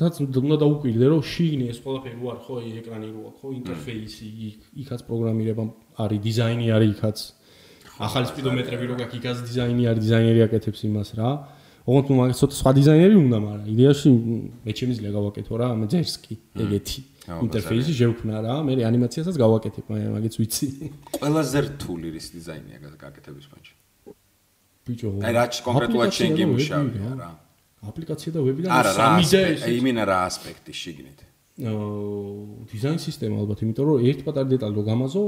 საც უნდა დაუკვირდე რომ შიგნი ეს ყველაფერი რო არის ხო ეკრანი რო აქვს ხო ინტერფეისი იქ იქაც პროგრამირება არის დიზაინი არის იქაც. ახალი სპიდომეტრები რო გაქვს იქაც დიზაინი არის დიზაინერი აკეთებს იმას რა. ოღონდ ნუ მაგას ცოტა სხვა დიზაინერი უნდა მაგრამ იდეაში მე შემიძლია გავაკეთო რა მე ძერს კი ეგეთი ინტერფეისი შევქმნა რა. მე ანიმაციასაც გავაკეთებ მაგრამ მაგეც ვიცი. ყველაზე რთული რის დიზაინია გაკეთების მაჩი ბიჭო აი რა კონკრეტულად შენ ვები, რა. აპლიკაცია და ვები და 3D ასპექტი ეს იმინა რა ასპექტი შიგნით. აა დიზაინ სისტემა ალბათ, იმიტომ რომ ერთ პატარ დეტალს რო გამაზო,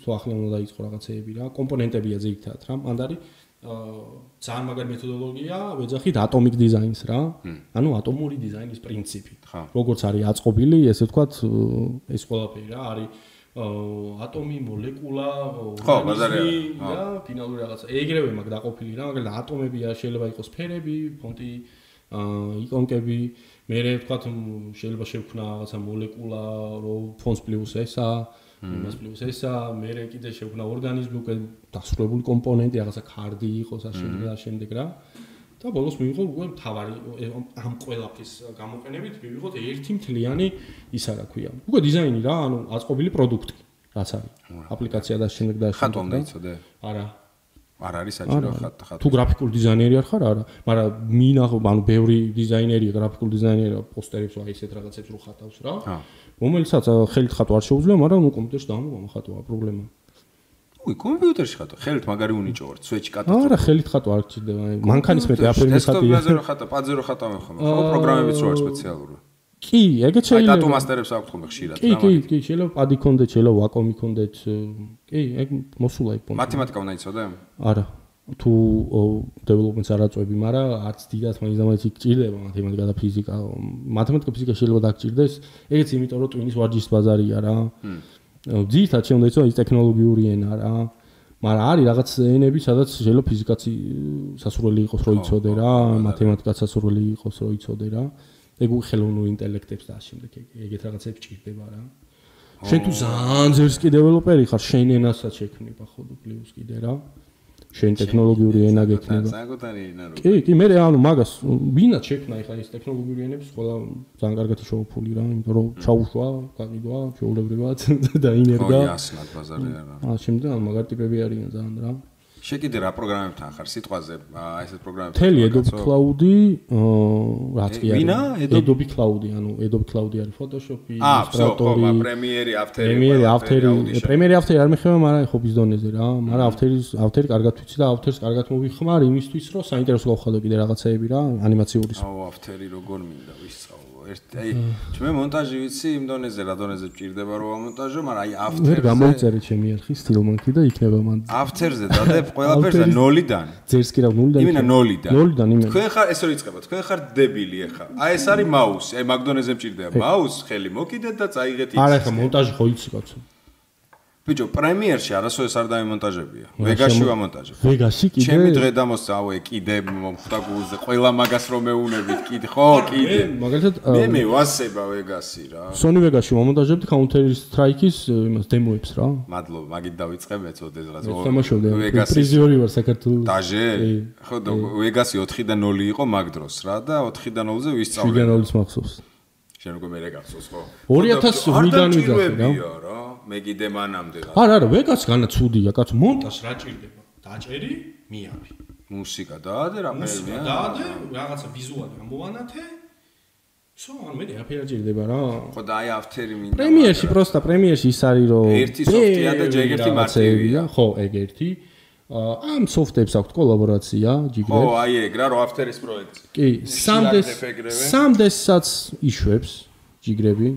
თუ ახლა უნდა დაიწყო რაღაცეები რა, კომპონენტებია ზეითად რა, მანდ არის აა ძალიან მაგარი მეთოდოლოგია, ვეძახით ატომიკ დიზაინს რა. ანუ ატომური დიზაინის პრინციპი. ხო. როგორც არის აწყობილი, ესე ვთქვათ, ეს ყველაფერი რა არის ატომი, მოლეკულა, ორგანიზმი და ფინალური რაღაცა. ეგრევე მაგ დაყოფილი რა, მაგალითად ატომებია, შეიძლება იყოს სფერები, ფონტი, აა იკონკები, მე ვთქვათ მ, შეიძლება შევქნა რაღაცა მოლეკულა, რო ფონს პლუს ესა, იმას პლუს ესა, მე კიდე შევქნა ორგანიზმი უკვე დასრულებული კომპონენტი, რაღაცა კარდი იყოს აშენდა და შემდეგ რა. და ბოლოს მივიღო უკვე მთავარი ე, ამ ყველაფრის გამოყენებით მივიღოთ ერთი მთლიანი ისა რა ქვია. უკვე დიზაინი რა, ანუ აწყობილი პროდუქტი, რაც არის. აპლიკაცია და შემდეგ და შემდეგ უნდა რა. იცოდე არა, არ არის საჭირო ხატ ხატ თუ გრაფიკული დიზაინერი არ ხარ, არა, მაგრამ მინახო, ანუ ბევრი დიზაინერია, გრაფიკული დიზაინერია, პოსტერებს აი ესეთ რაღაცებს რო ხატავს რა. რომელიცაც ხელით ხატვა არ შეუძლია, მაგრამ ნუ კომპიუტერში დამოვა ხატვა პრობლემა. უი კომპიუტერში ხატო ხელით მაგარი უნიჭო ვარ სვეჩი კატო არა, ხელით ხატვა არ გჭირდება. მანქანის მეტი აფერმე ხატია. დესკტოპზე რო ხატა პაძე რო ხატავენ ხოლმე ხო პროგრამებიც რო არის სპეციალური კი, ეგეც აი შეიძლება. ტატუ მასტერებს აქვთ ხოლმე ხშირად კი, რა კი, კი, შეიძლება პადი კონდეთ, შეიძლება ვაკომი კონდეთ. კი, ეგ მოსულა იქ პონტი. მათემატიკა უნდა იცოდე არა. თუ დეველოპმენტს არ აწვევი, მაგრამ არც დიდად მაინც ამას გჭირდება მათემატიკა და ფიზიკა. მათემატიკა ფიზიკა შეიძლება დაგჭირდეს, ეგეც იმიტომ რომ ტვინის ვარჯიშის ბაზარია რა. ძირითადად შეიძლება იცო ის ტექნოლოგიური ენა რა. მაგრამ არის რაღაც ენები, სადაც შეიძლება ფიზიკაცი სასურველი იყოს რო იცოდე რა, მათემატიკაც სასურველი იყოს რო იცოდე რა. ეგ უკვე ხელოვნურ ინტელექტებს და ამ შემდეგ ეგ- ეგეთ რაღაცებს ჭირდება რა. შენ თუ ძალიან ძერს კი დეველოპერი ხარ, შენ ენასაც შექმნება ხო თუ პლუს კიდე რა. შენ ტექნოლოგიური ენა გექნება. საგუთარი ენა რო კი, კი, მე ანუ მაგას ვინაც შექმნა ახლა ეს ტექნოლოგიური ენების ყველა ძალიან კარგად შეოფული რა, იმიტომ რომ ჩაუშვა, გაყიდვა, ჩაულებრივად *laughs* და ინერგა. იასნად ბაზარი არა აა შემდეგ ან მაგარი ტიპები არიან ძალიან რა. შე კიდე რა პროგრამებთან ხარ სიტყვაზე ესეთ პროგრამები თელი Adobe Cloud-ი რაც კი არის ვინა? Adobe Cloud-ი ანუ Adobe Cloud-ი არის Photoshop-ი Illustrator-ი პრემიერი After-ი პრემიერი After-ი პრემიერი After-ი არ მეხება მაგრამ ხო ბიზდონეზე რა მაგრამ After-ის After-ი კარგად ვიცი და After-ს კარგად მოვიხმარ იმისთვის რომ საინტერესო გავხადო კიდე რაღაცეები რა ანიმაციური აუ After-ი როგორ მინდა ვისწავლო ერთ აი ჩვენ მონტაჟი ვიცი იმდონეზე რა დონეზე ჭირდება რომ ამონტაჟო, მაგრამ აი after-ზე გამოვწერე ჩემი არხი სტილმანკი და იქნება მან. after-ზე დადებ ავთერის- ნოლიდან. ძერს კი რა ნულიდან. იმენა ნოლიდან. ნოლიდან იმენა. თქვენ ხარ ესე რო იწყება თქვენ ხარ დებილი ახლა აი ეს არის მაუსი აი მაგდონეზე მჭირდება მაუსი ხელი მოკიდეთ და წაიღეთ არა იქ. ხა მონტაჟი ხო იცი კაცო. ბიჭო პრემიერში არასოდეს არ დამიმონტაჟებია ვეგაში ვამონტაჟებ ვეგაში კიდე ჩემი დღე დამოსცა აუე კიდე მომხდა გულზე ყველა მაგას რომ მეუნებით კიდე ხო კიდე. მე მაგალითად მე მე ვასება ვეგასი რა. Sony Vegas-ში მომონტაჟებდი Counter Strike-ის იმას დემოებს რა. მადლობა მაგით დავიწყე მეც ოდესღაც ვეგასის პრიზიორი ვარ საქართველოს. დაჟე. ხო ვეგასი 4 და 0 იყო მაგ დროს რა და 4 და 0-ზე ვისწავლე. შიგანოლის მახსოვს. შენ უკვე მე რეგახსოვს ხო. 2008-დან ვიძახე, რა. რა რა მე კიდე მანამდე რა არა, არა, ვეგას განა ცუდია, კაცო, მონტაჟ რა ჭირდება? დაჭერი, მიარი. მუსიკა დაადე რა მუსიკა ფერია დაადე, რაღაცა ვიზუალი ამოვანათე. სო, ან მე დაფერა ჭირდება რა. ხო და აი აფთერი მინდა პრემიერში პროსტა პრემიერში ის არის რომ ერთი სოფტია და ჯერ ერთი მარტივია. ხო, ეგ ერთი. ამ სოფტებს აქვს კოლაბორაცია ხო ჯიგრებს. აი ეგ რა რო აფთერის პროექტი კი, სამდეს სამდესაც იშვებს ჯიგრები.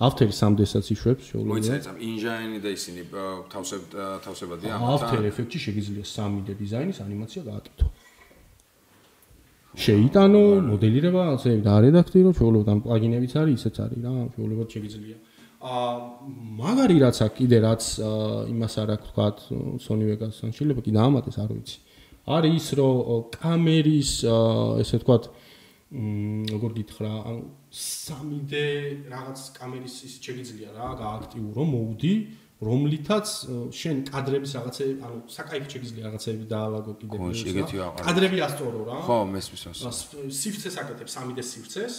ავთერი სამდესაც იშვებს შეუძლია. მოიცადეთ ამ ინჟაინი და ისინი ა, თავსებ ა, თავსებადია After Effects-ში შეგიძლია 3D დიზაინის ანიმაცია გააკეთო. შეიტანო, მოდელირება, ასე და არედაქტირო, შეუძლებლად ამ პლაგინებიც არის, ისეც არის რა, შეუძლებლად შეგიძლია. აა მაგარი რაც აქვს კიდე რაც იმას არ აქვს თქვა Sony Vegas-თან შეიძლება კიდე ამატეს, არ ვიცი. არის ის რომ კამერის ესე ვთქვათ მ როგორ გითხრა, ანუ 3D რაღაც კამერის ის შეგიძლია რა, გააქტიურო მოუდი, რომლითაც შენ კადრების რაღაცე, ანუ საკაიფო შეგიძლია რაღაცები დაალაგო კიდე. რა. აყარო. კადრები ასწორო რა. ხო მესმის მას ას- სივრცეს აკეთებ 3D სივრცეს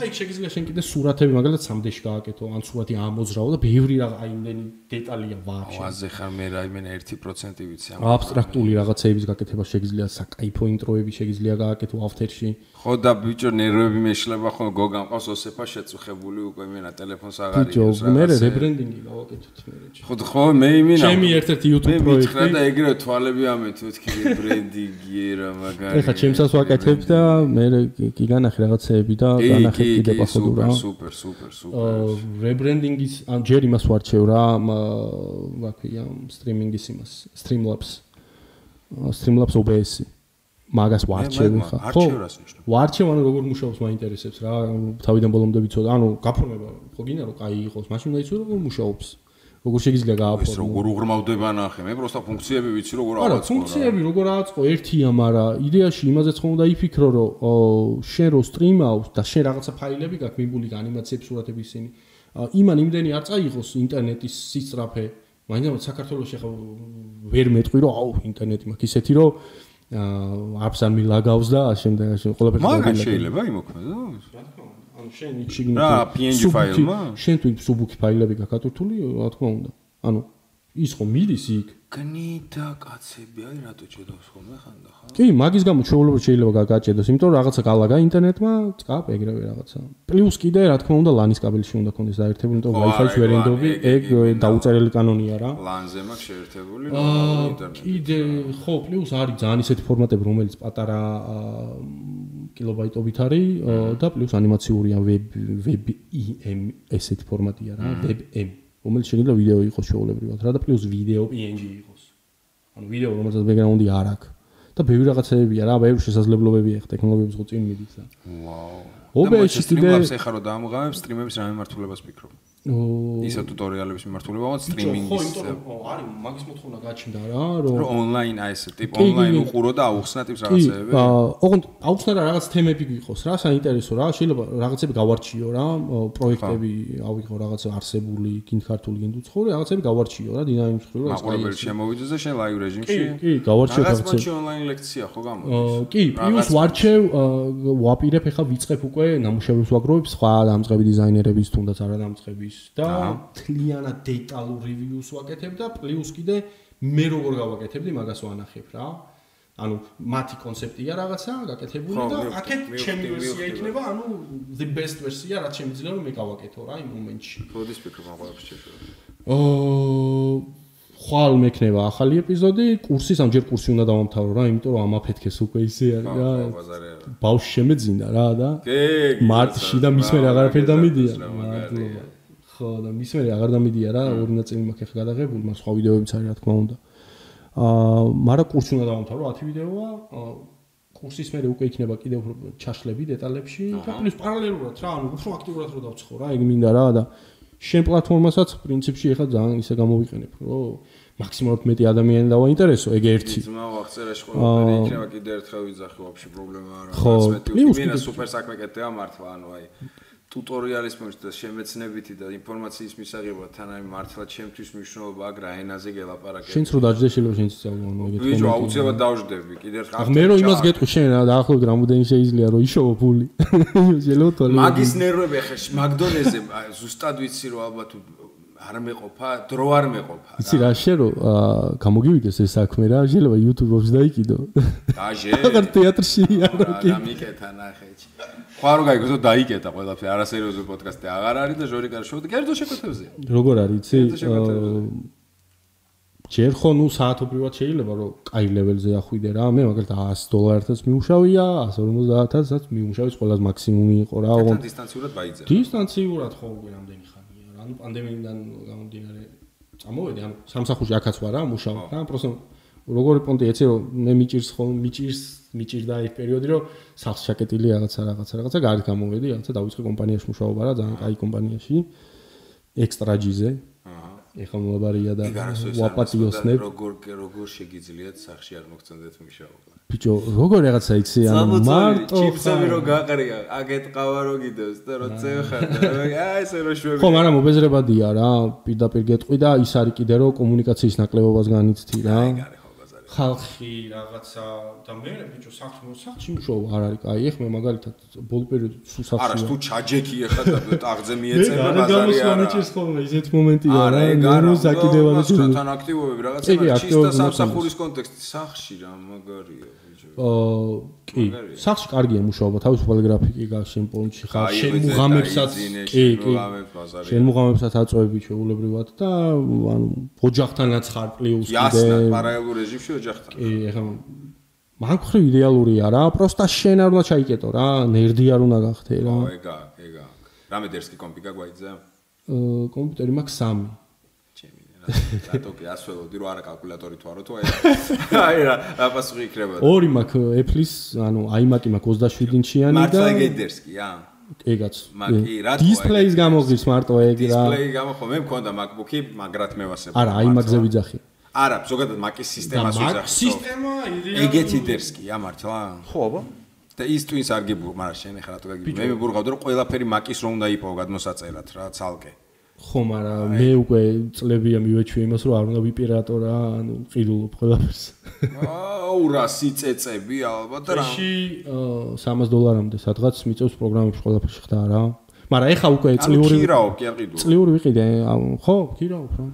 და იქ შეგიძლია შენ კიდე სურათები მაგალითად 3D-ში გააკეთო ან სურათი ამოძრავო და ბევრი რა აი იმდენი დეტალია ვარ ვაზე ხარ მე რაიმე 1% ვიცი ამ აბსტრაქტული რაღაცეების გაკეთება შეგიძლია საკაიფო ინტროები შეგიძლია გააკეთო After-ში ხო და ბიჭო ნერვები მეშლება ხო გოგა მყავს ოსეფა შეწუხებული უკვე იმენა ტელეფონს აღარ ბიჭო იღებს მე რაღაცე. რებრენდინგი გავაკეთოთ მე რეჩი ხო ხო მე იმინა ჩემი ერთ-ერთი YouTube მე მითხრა პროექტი. და ეგრევე თვალები ამეთ მეთქი ბრენდინგი რა მაგარი ეხა ჩემსაც ვაკეთებ და მე კი- განახი რაღაცეები და განახი კი კიდე კი პასოდურ რა. სუპერ სუპერ სუპერ სუპერ. რებრენდინგის ან ჯერ იმას ვარჩევ რა რა ქვია სტრიმინგის იმას Streamlabs. Streamlabs OBS მაგას ვარჩევ ხა რას ნიშნავს? ვარჩევ ანუ როგორ მუშაობს მაინტერესებს რა. თავიდან ბოლომდე ვიცოდა ანუ გაფორმება ხო გინდა რომ კაი იყოს მაშინ უნდა იცოდე როგორ მუშაობს როგორ შეგიძლია ეს გააფორმო როგორ უღრმავდება ნახე მე პროსტა ფუნქციები ვიცი როგორ არა, ავაწყო რა. ფუნქციები როგორ აწყო ერთია, მაგრამ იდეაში იმაზეც ხომ უნდა იფიქრო, რომ შენ რო სტრიმავს და შენ რაღაცა ფაილები გაქვს მიბული ანიმაციები, სურათები ისინი. იმან იმდენი არ წაიღოს ინტერნეტის სისწრაფე. მაინც საქართველოს ახლა ვერ მეტყვი რომ აუ ინტერნეტი მაქვს ისეთი რომ აა აპს არ მილაგავს და შემდეგ ასე ყველაფერს მაგან გამილაგებს. შეიძლება იმოქმედო ანუ შენ იქ შიგნით რა, PNG ფაილმა? შენ თუ სუბუქი ფაილები გაკეთებული, რა თქმა უნდა. ანუ ის ხომ მიდის იქ? გნიდა კაცები აი რატო ჭედავს ხოლმე ხანდა ხა კი, მაგის გამო შეუძლებლად შეიძლება გაგაჭედოს, იმიტომ რომ რაღაცა გალაგა ინტერნეტმა, წკაპ ეგრევე რაღაცა. პლუს კიდე რა თქმა უნდა ლანის კაბელში უნდა კონდეს დაერთებული, იმიტომ Wi-Fi-ში არა, ვერ ეგ ენდობი, დაუწერელი კანონია რა. ლანზე მაქვს შეერთებული ნორმალური ინტერნეტი კიდე ხო, პლუს არის ძალიან ისეთი ფორმატები, რომელიც პატარა კილობაიტობით არის და პლუს ანიმაციურია web web em ესეთი ფორმატია რა, web em, რომელიც შეიძლება ვიდეო იყოს შეულებრივად რა და პლუს ვიდეო PNG იყოს. ანუ ვიდეო რომელსაც ბექგრაუნდი არ აქვს. და ბევრი რაღაცებია რა, ბევრი შესაძლებლობებია ხ ტექნოლოგიების ხო წინ მიდის და. ვაუ OBS-ში კიდე ეხა რომ დაამღავებ სტრიმების რა მიმართულებას ფიქრობ ისა ტუტორიალების მიმართულება მაგრამ ხო, სტრიმინგის იმიტომ რომ ო, არის მაგის მოთხოვნა გაჩნდა რა, რომ რომ ონლაინ აი ეს ტიპ კი, კი, ონლაინ კი. უყურო და აუხსნა ტიპს კი, რაღაცეები აა, ოღონდ აუხსნა რა რაღაც თემები გიყოს რა, საინტერესო რა, შეიძლება რაღაცები გავარჩიო რა, პროექტები ავიღო რაღაცა არსებული, გინდ ქართული გინდ უცხოური, რაღაცები გავარჩიო რა, დინამიკის მხრივ რა. მაყურებელი შემოვიდეს და შენ ლაივ კი, რეჟიმში კი, გავარჩიო რაღაც რაღაცები. მოჩი ონლაინ ლექცია ხო გამოდის კი, პლუს ვარჩევ, ვაპირებ ახლა ვიწყებ უკვე ნამუშევრებს ვაგროვებ სხვა დამწყები დიზაინერების თუნდაც არა დამწყების და თლიანად დეტალურ რივიუს ვაკეთებ და პლუს კიდე მე როგორ გავაკეთებდი მაგას ვანახებ რა. ანუ მათი კონცეფტია რაღაცა გაკეთებული და აქეთ ჩემი ვერსია იქნება, ანუ the best ვერსია, რაც შემიძლია რომ მე გავაკეთო რა იმ მომენტში. როდის ფიქრობ ამ ყველაფერს შეშორ აა ხვალ მექნება ახალი ეპიზოდი, კურსის ამჯერ კურსი უნდა დავამთავრო რა, იმიტომ რომ ამ აფეთქეს უკვე ისე არის რა. ბავშვი შემეძინა რა და მარტში და მის მერე აღარაფერი დამიდია. მადლობა. ხო და მის მერე აღარ დამიდია რა, ორი ნაწილი მაქვს ახლა გადაღებული, მაგრამ სხვა ვიდეოებიც არის რა თქმა უნდა. აა, მაგრამ კურსი უნდა დავამთავრო 10 ვიდეოა. კურსის მერე უკვე იქნება კიდევ ჩაშლები დეტალებში და პლუს პარალელურად რა, ანუ უფრო აქტიურად რო დავცხო რა, ეგ მინდა რა და შენ პლატფორმასაც პრინციპში ახლა ძალიან ისე გამოვიყენებ, რომ მაქსიმალურად მეტი ადამიანი დავაინტერესო, ეგ ერთი. ძმა ვახწერაში ყველაფერი იქნება კიდე ერთხელ ვიძახი ვაფშე პრობლემა არა ხო, პლუს მინა კიდე- სუპერ საქმე კეთდება მართლა ანუ აი ტუტორიალის მომენტში და შემეცნებითი და ინფორმაციის მისაღება თანაი მართლა ჩემთვის მნიშვნელობა აქ რა ენაზე გელაპარაკები. შენც რო დაჯდე შეიძლება შენც სწავლო მოგეთქვა. ბიჭო, აუცილებლად დავждდები. კიდევ ხარ. მე რო იმას გეტყვი შენ დაახლოებით რამდენი შეიძლება რომ იშოვო ფული. *laughs* შეიძლება თვალე. მაგის ნერვები ხე მაგდონეზე ზუსტად ვიცი რომ ალბათ არ მეყოფა, დრო არ მეყოფა. იცი რა შე რო გამოგივიდეს ეს საქმე რა, შეიძლება YouTube-ს დაიკიდო. აჟე. *laughs* აღარ თეატრში არა კი. და მიკეთა ნახეჩი. ხარ რო გაიგო და დაიკეტა ყველაფერი არასერიოზული პოდკასტი აღარ არის და ჟორი გარშოვა და კერძო შეკვეთებზე. როგორ არის იცი? ჯერ ხო ნუ საათობრივად შეიძლება რომ კაი ლეველზე ახვიდე რა. მე მაგალითად 100 დოლარითაც მიუშავია, 150-ათაც მიუშავის ყოველას მაქსიმუმი იყო რა. ოღონდ დისტანციურად ბაიძე. დისტანციურად ხო რამდენი ხანია რა. ანუ პანდემიიდან გამომდინარე წამოვედი, ანუ სამსახურში აქაც ვარ რა, მუშაობ რა. პროსტო როგორი პონტი ეცე რომ მე მიჭირს ხო მიჭირს მიჭირდა ეს პერიოდი რომ სახს ჩაკეტილი რაღაცა რაღაცა რაღაცა გარეთ გამოვედი, რაღაცა დავიწყე კომპანიაში მუშაობა რა, ძალიან კაი კომპანიაში. ექსტრა ჯიზე. ეხლა მოლაბარია და ვაპატიოსნებ როგორ როგორ შეგიძლიათ სახში არ მოგწონდეთ მუშაობა? ბიჭო როგორ რაღაცა იცი ანუ მარტო ჩიფსები რო გაყრია აგეტყავა რო გიდევს და რო წევხარ აი ესე რო შვები. ხო მაგრამ მობეზრებადია რა პირდაპირ გეტყვი და ის არის კიდე რომ კომუნიკაციის ნაკლებობას განიცდი რა აი ხალხი რაღაცა და მე ბიჭო საქმე საქმე მუშაობ არ არის. კაი ეხ მე მაგალითად ბოლო პერიოდი სულ საქმე არა თუ ჩაჯექი ეხა და ტაღზე მიეწება ბაზარი არა გამოსვლა მეჭირს ხოლმე ისეთ მომენტია რა ნუ საკიდევარი თუ თან აქტივობები რაღაცა ჩისტა სამსახურის კონტექსტი სახში რა მაგარია აა კი. სახში კარგია მუშაობა თავისუფალი გრაფიკი გაქვს შენ პონჩი ხარ შენ მუღამებსაც კი კი. შენ მუღამებსაც აწვევები შეულებრივად და ანუ ოჯახთანაც ხარ პლუს კიდე იასნა პარალელურ რეჟიმში ოჯახთან. კი ეხლა მაგ ხრი იდეალურია რა პროსტა შენ არ უნდა ჩაიკეტო რა ნერდი არ უნდა გახდე რა. ო ეგა ეგა. რამე დერსკი კომპი გაგვაიძა აა კომპიუტერი მაქვს 3 დატოკი ასველოდი რომ არა კალკულატორი თუ არა თუ აი *laughs* აი რა აპასუხი იქნება ორი მაქ Apple-ის ანუ iMac-ი მაქვს 27 ინჩიანი და მართლა გედერსკი ა. ეგაც. მაკი რა დისპლეის გამოგდის მარტო ეგ რა. დისპლეი გამო ხო მე მქონდა MacBook-ი მაგრამ მე ვასებ. არა iMac-ზე ვიძახი. არა ზოგადად Mac-ის სისტემას ვიძახი სისტემა ეგეთი დერსკია მართლა. ხო აბა. და ის twins არ გიბურ მაგრამ შენ ახლა რატო გაგიბურ მე მებურღავდი რომ ყველაფერი Mac-ის რომ უნდა იპოვო გადმოსაწერად რა ცალკე ხო, მაგრამ მე უკვე წლებია მივეჩვი იმას, რომ არ უნდა ვიპირატორა, ანუ ყიდულობ ყველაფერს. აუ, რა სიწეწები ალბათ რა. ეში 300 დოლარამდე სადღაც მიწევს პროგრამებში ყველაფერში ხდა რა. მაგრამ ეხა უკვე წლიური ანუ ქირაო, კი აყიდო. წლიური ვიყიდე, ხო, ქირაო რა.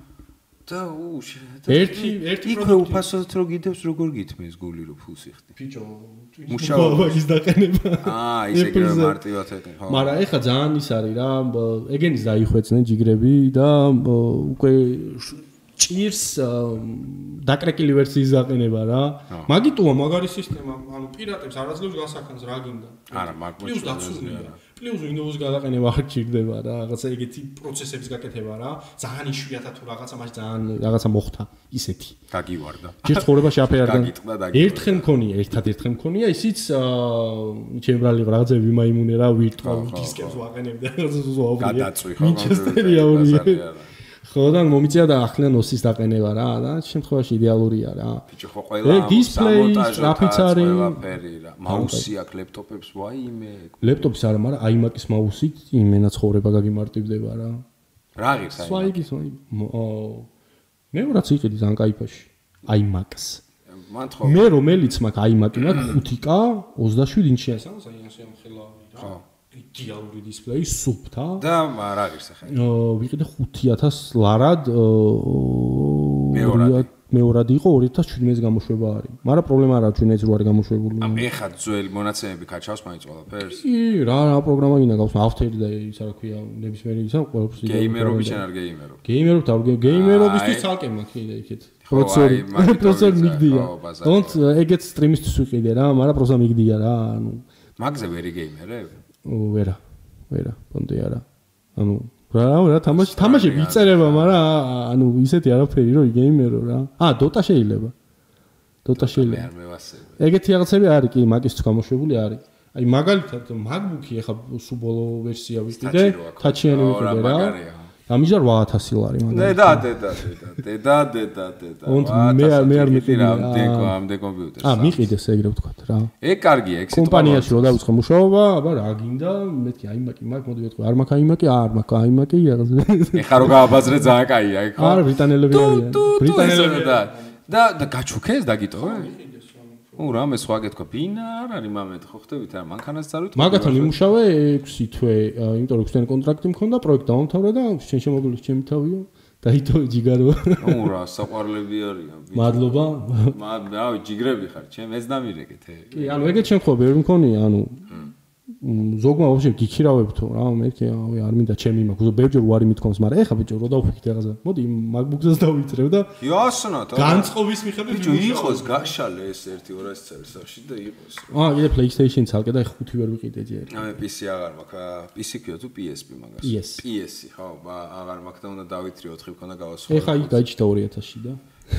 და უ ერთი ერთი იქ უფასოდ რო გიდევს როგორ გითმის გული რო ფულს იხდი? ბიჭო მუშაობის დაყენება. აა ისე მარტივად ეხი ხო. მაგრამ ეხა ძალიან ის არის რა ეგენის დაიხვეწნენ ჯიგრები და უკვე ჭირს დაკრეკილი ვერსიის დაყენება რა. მაგიტოა მაგარი სისტემა ანუ პირატებს არაძლევს გასახანს რა გინდა. არა მაგ მოწონს პლუს Windows-ის გადაყენება არ გჭირდება რა, რაღაცა ეგეთი პროცესების გაკეთება რა. ძალიან იშვიათად თუ რაღაცა მას ძალიან რაღაცა მოხდა ისეთი. გაგივარდა. ჯერ ცხოვრებაში აფერ არ *laughs* ერთხელ მქონია, ერთადერთხელ მქონია, ისიც ჩემ ბრალი რაღაცა ვიმაიმუნე რა, ვირტუალ დისკებს ვაყენებდი რაღაცა ზოა. გადაწვი ხო? მიჩესტერია ორი. ხოლოდან მომიწია და ახლიდან ოსის დაყენება რა და შემთხვევაში იდეალურია რა. ბიჭო ხო ყველა დისპლეი სტრაფიც არის ყველაფერი რა. მაუსი აქვს ლეპტოპებს ვაიმე ლეპტოპს არა მაგრამ iMac-ის მაუსი იმენა ცხოვრება გაგიმარტივდება რა. რა ღირს iMac სვაიგი სვაიგი მე რაც იყიდი ძალიან кайფაში iMac-ს მან ხო მე რომელიც მაქვს iMac-ი მაქვს 5K 27 ინჩიანი სანამ საინტერესო ამხელა რა. ხო. იდეალური დისპლეი სუფთა. და რა ღირს ახლა? ვიყიდე 5000 ლარად მეორად მეორად იყო 2017-ის გამოშვება არის. მაგრამ პრობლემა არა ჩვენეც რო არის გამოშვებული. ამ ეხა ძველი მონაცემები კაჩავს მაინც ყველაფერს? კი რა რა პროგრამა გინდა გავს ავთერი და ისა რა ქვია ნებისმიერი ისა ყველაფერს გეიმერობი შენ არ გეიმერო გეიმერობ და გეიმერობისთვის ცალკე მაქვს იდე იქეთ პროცესორი *laughs* პროცესორი მიგდია. დონთ ეგეთ სტრიმისთვის ვიყიდე რა მაგრამ პროცესორი მიგდია რა ანუ მაგზე ვერი გეიმერები ვერა ვერა პონტი არა. ანუ რა რა თამაში თამაში ვიწერება მაგრამ ანუ ისეთი არაფერი რომ გეიმერო რა. ა დოტა შეიძლება. დოტა შეიძლება. ეგეთი რაღაცები არის კი მაგის გამოშვებული არის. აი მაგალითად MacBook-ი ახლა სულ ბოლო ვერსია ვიყიდე, Touch-იანი ვიყიდე რა. ამიჟა 8000 ლარი მაგალითად. დედა, დედა, დედა, დედა, დედა, დედა. ონთ მე არ მე არ მიყიდი რა, დეკო, ამდე კომპიუტერს. აა მიყიდეს ეგრე ვთქვათ რა. ეგ კარგია, ეგ კომპანიაში რო დავიწყე მუშაობა, აბა რა გინდა, მეთქი აიმაკი მაქვს, მოდი ვეთქვი, არ მაქვს აიმაკი, არ მაქვს აიმაკი, რაღაც. ეხა რო გააბაზრე ძალიან კაია, ეგ ხო? არა, ბრიტანელები არიან. ბრიტანელები და და და გაჩუქეს დაგიტოვე? უ რამე სხვა გეთქვა. ბინა არ არის მამეთ ხო ხდებით? არა მანქანას წარვით? მაგათთან იმუშავე 6 თვე იმიტომ რომ 6 თვე კონტრაქტი მქონდა პროექტ დაუმთავრა და შენ შემოგვილის ჩემი თავიო დაითო ჯიგარო. უ რა საყვარლები არიან მადლობა. მად რავი ჯიგრები ხარ ჩემ ეს დამირეკეთ კი ანუ ეგეთ შემთხვევები ვერ მქონია ანუ ზოგმა ვაფშე გიქირავებთო რა მეთქი ავი არ მინდა ჩემი მაქვს ბერჯერ უარი მithkoms მაგრამ ეხა ბიჭო რო დავფიქრე რაღაცა მოდი MacBook-ს დავიწრევ და იასნათ განწყობის მიხედვით ბიჭო იყოს გაშალე ეს 1-200 წელი სახში და იყოს. აა კიდე PlayStation-ს ალკე და ხუთი ვერ ვიყიდე ჯერ აი PC აღარ მაქვს PC ქვია თუ PSP მაგას? PS ხო აღარ მაქვს და უნდა დავითრი 4 მქონდა გავასხო ეხა იქ გაიჩნდა 2000-ში და.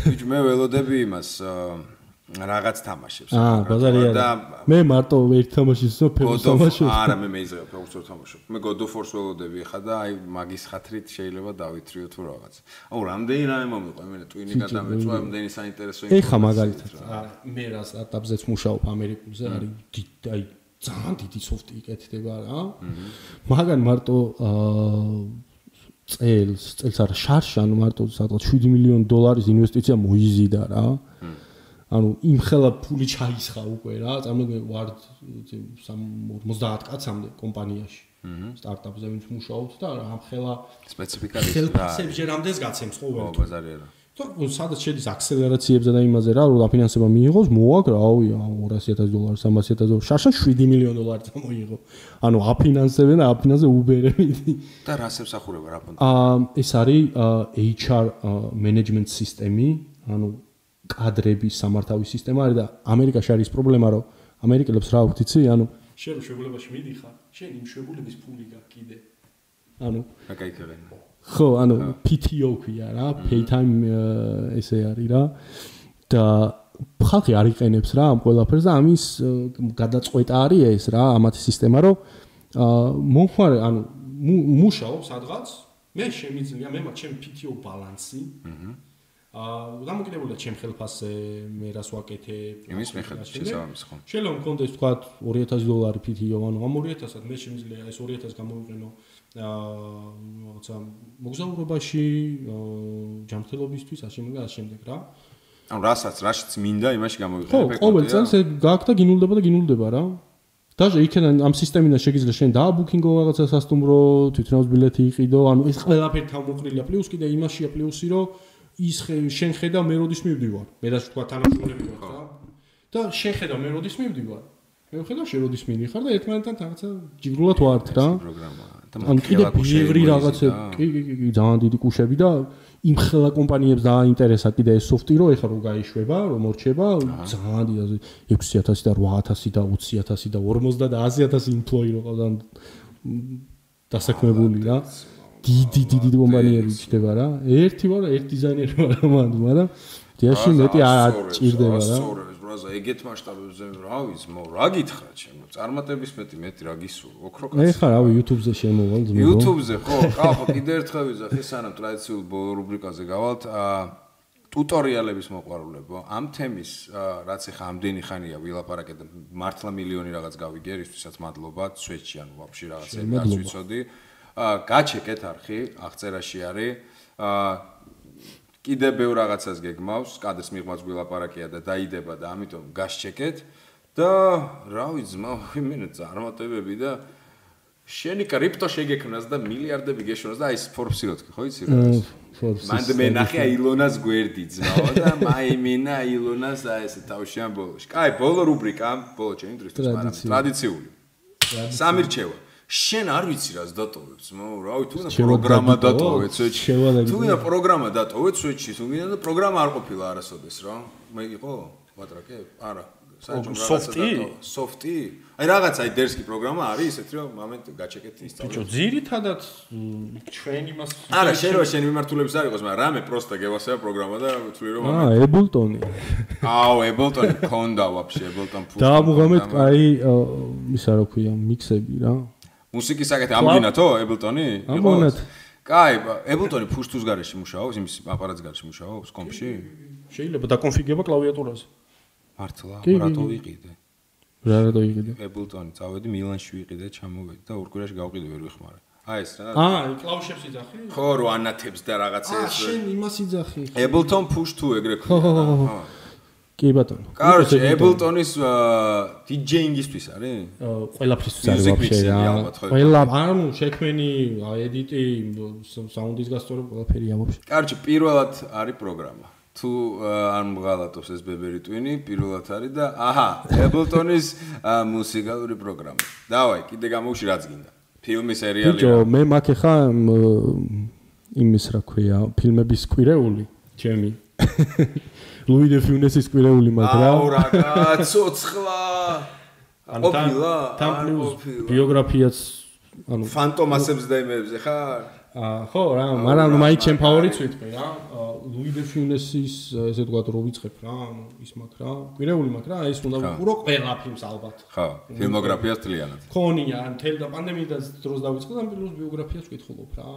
ბიჭო მე ველოდები იმას რაღაც თამაშებს. აა, ბაზარია. და მე მარტო ერთ თამაშის ვსო ფეხბურთს თამაშობ. არა, მე მეიზრე ფეხბურთს თამაშობ. მე God of War-ს ველოდები ხა და აი მაგის ხათრით შეიძლება დავითრიო თუ რაღაც. აუ, რამდენი რამე მომიყვა, მე ტვინი გადამეწვა, რამდენი საინტერესო ინფორმაცია. ეხა მაგალითად, მე რა სტარტაპზეც მუშაობ ამერიკულზე, არის აი ძალიან დიდი სოფტი იკეთდება რა. მაგან მარტო აა წელს, წელს არა შარშ, ანუ მარტო სადღაც 7 მილიონი დოლარის ინვესტიცია მოიზიდა რა. ანუ იმ ხელა ფული ჩაისხა უკვე რა, წარმოგე ვარ 50 კაცამდე კომპანიაში. სტარტაპზე ვინც მუშაობთ და ამ ხელა სპეციფიკალისტი რა. ხელფასებს ჯერამდეს გაცემს ხო ვერ? ო, ბაზარია რა. თუ სადაც შედის აქსელერაციებზე და იმაზე რა, რომ დაფინანსება მიიღოს, მოაკ რავი, 200000 დოლარი, 300000 დოლარი, შაშან 7 მილიონი დოლარი წამოიღო. ანუ აფინანსებენ და აფინანსზე უბერები. და რას ემსახურება რა ფონდი? აა ეს არის HR management system-ი, ანუ კადრების სამართავის სისტემა არის და ამერიკაში არის პრობლემა რომ ამერიკელებს რა ვთქვი იცი ანუ შენ შეგულებაში მიდიხარ შენ იმ შეგულების ფული გაქვს კიდე ანუ აკაიქებენ ხო ანუ PTO ქვია რა pay time ესე არის რა. და ხალხი არ იყენებს რა ამ ყველაფერს და ამის გადაწყვეტა არის ეს რა ამათი სისტემა რომ მომხმარე ანუ მუშაობ სადღაც. მე შემიძლია მე მაქვს ჩემი PTO ბალანსი. აჰა. აა დამოკიდებულია ჩემ ხელფასზე მე რას ვაკეთებ იმის მიხედვით შესაბამის ხო შეიძლება მქონდეს თქვა 2000 დოლარი PTO ანუ ამ 2000-ად მე შემიძლია ეს 2000 გამოვიყენო. აა რაღაცა მოგზაურობაში ჯანმრთელობისთვის ასე მაგა ასე შემდეგ რა. ანუ რასაც რაშიც მინდა იმაში გამოვიყენებ ხო ყოველ წელს ეგ გაქვს და გინულდება და გინულდება რა. დაჟე იქიდან ამ სისტემიდან შეგიძლია შენ დააბუკინგო რაღაცა სასტუმრო თვითონაც ბილეთი იყიდო ანუ ეს ყველაფერი თავმოყრილია პლუს კიდე იმაშია პლუსი რომ ის შენ ხედავ მე როდის მივდივარ? მე რაც თქვა თანამშრომლები ვარ რა? და შენ ხედავ მე როდის მივდივარ? მე ხედავ შენ როდის მინიხარ და ერთმანეთთან რაღაცა ჯიგრულად ვართ რა? ან კიდე ბევრი რაღაცა კი კი კი ძალიან დიდი კუშები და იმ ხელა კომპანიებს დააინტერესა კიდე ეს სოფტი რო ეხლა რო გაიშვება რომ მორჩება ძალიან დიდი 6000 და 8000 და 20000 და 50 და 100000 იმპლოი რო ყავდა დასაქმებული რა დიდი დიდი კომპანიები ჩდება რა. ერთი ვარ, ერთი დიზაინერი ვარ ამანდ, მაგრამ დიაში მეტი არ ჭირდება რა. ბრაზა, ეგეთ მასშტაბებზე რა ვიცი, მო რა გითხრა ჩემო? წარმატების მეტი მეტი რა გისურვ, ოქრო კაცი. ეხა რავი, YouTube-ზე შემოვალ ძმო. YouTube-ზე ხო, ყავ კიდე ერთხელ ვიზახი სანამ ტრადიციულ რუბრიკაზე გავალთ, აა ტუტორიალების მოყვარულებო ამ თემის რაც ეხა ამდენი ხანია ვილაპარაკე და მართლა მილიონი რაღაც გავიგე ისთვისაც მადლობა სვეჩი ანუ ვაფშე რაღაცები რაც ვიცოდი გაჩეკეთ არხი, აღწერაში არის. აა კიდე ბევრ რაღაცას გეგმავს, კადეს მიღმაც გვილაპარაკია და დაიდება და ამიტომ გაშეკეთ და რა ვიცი, მე წარმატებები და შენი კრიპტო შეგექნას და მილიარდები გეშონას და აი ეს Forbes-ი როთქი, ხო იცი რა? მანდ მე ნახე აილონას გვერდი ძმაო და მაიმინა აილონას აი ეს თავშიან ბოლოში. კაი, ბოლო რუბრიკა, ბოლო ჩემი დღისთვის, მაგრამ ტრადიციული. სამირჩევა. შენ არ ვიცი რას დატოვებ ძმო რა ვიცი თუ პროგრამა დატოვეთ სვეჩი თუ ვინა პროგრამა დატოვეთ სვეჩი თუ ვინა და პროგრამა არ ყოფილა არასოდეს რა. მე იყო ვატრაკე არა. სოფტი სოფტი აი რაღაც აი დერსკი პროგრამა არის ესეთი რომ მომენტ გაჩეკეთ ინსტალ ბიჭო ძირითადად ჩვენ იმას არა შენ რო შენ მიმართულებს არ იყოს მაგრამ რამე პროსტა გევასება პროგრამა და ვთვლი რომ აა ებულტონი აუ ებულტონი კონდა ვაფშე ებულტონ ფულ და მოგამეთ აი ისა რა ქვია მიქსები რა მუსიკის საკეთე ამგინათო ებლტონი? ამგინათ. კაი, ებლტონი ფუშტუს გარეშე მუშაობს, იმის აპარატის გარეშე მუშაობს კომპში? შეიძლება დაკონფიგება კლავიატურაზე. მართლა, რატო ვიყიდე? რა რა დაიგიდე? ებლტონი წავედი მილანში ვიყიდე, ჩამოვედი და ორ კვირაში გავყიდე ვერ ვიხმარე. აი ეს რა. აა, კლავიშებს იძახი? ხო, რო ანათებს და რაღაცა აა, ეს. შენ იმას იძახი. ებლტონ ეგრე ხო, ხო, ხო, ხო. ხო. კი ბატონო. კაროჩე, ებლტონის დიჯეინგისთვის არის? აა, ყველაფრისთვის არის ვაფშე რა. ყველა, ანუ შექმენი, ედიტი, საუნდის გასწორება ყველაფერია ვაფშე. კაროჩე, პირველად არის პროგრამა. თუ არ მღალატობს ეს ბებერი ტვინი, პირველად არის და აჰა, ებლტონის აა, მუსიკალური პროგრამა. დავაი, კიდე გამოვში რაც გინდა. ფილმი, სერიალი. ბიჭო, მე მაგ ხა იმის რა ქვია, ფილმების კვირეული, ჩემი. *laughs* ლუი დე ფიუნესის კვირეული მაგ რა. აუ რა გაცოცხლა. ყოფილა? თან არ პლუს ბიოგრაფიაც ანუ ფანტომასებს და იმებზე ხარ? აა ხო რა, მაგრამ მაი ჩემ ფავორიტს ვიტყვი რა. ლუი დე ფიუნესის ესე ვთქვათ რო ვიწყებ რა, ანუ ის მაგ რა. კვირეული მაგ რა, ეს უნდა ვიყურო ყველა ფილმს ალბათ. ხო, ფილმოგრაფიას თლიანად. ქონია, ან თელ და პანდემიიდან დროს დავიწყო და პლუს ბიოგრაფიას ვკითხულობ რა.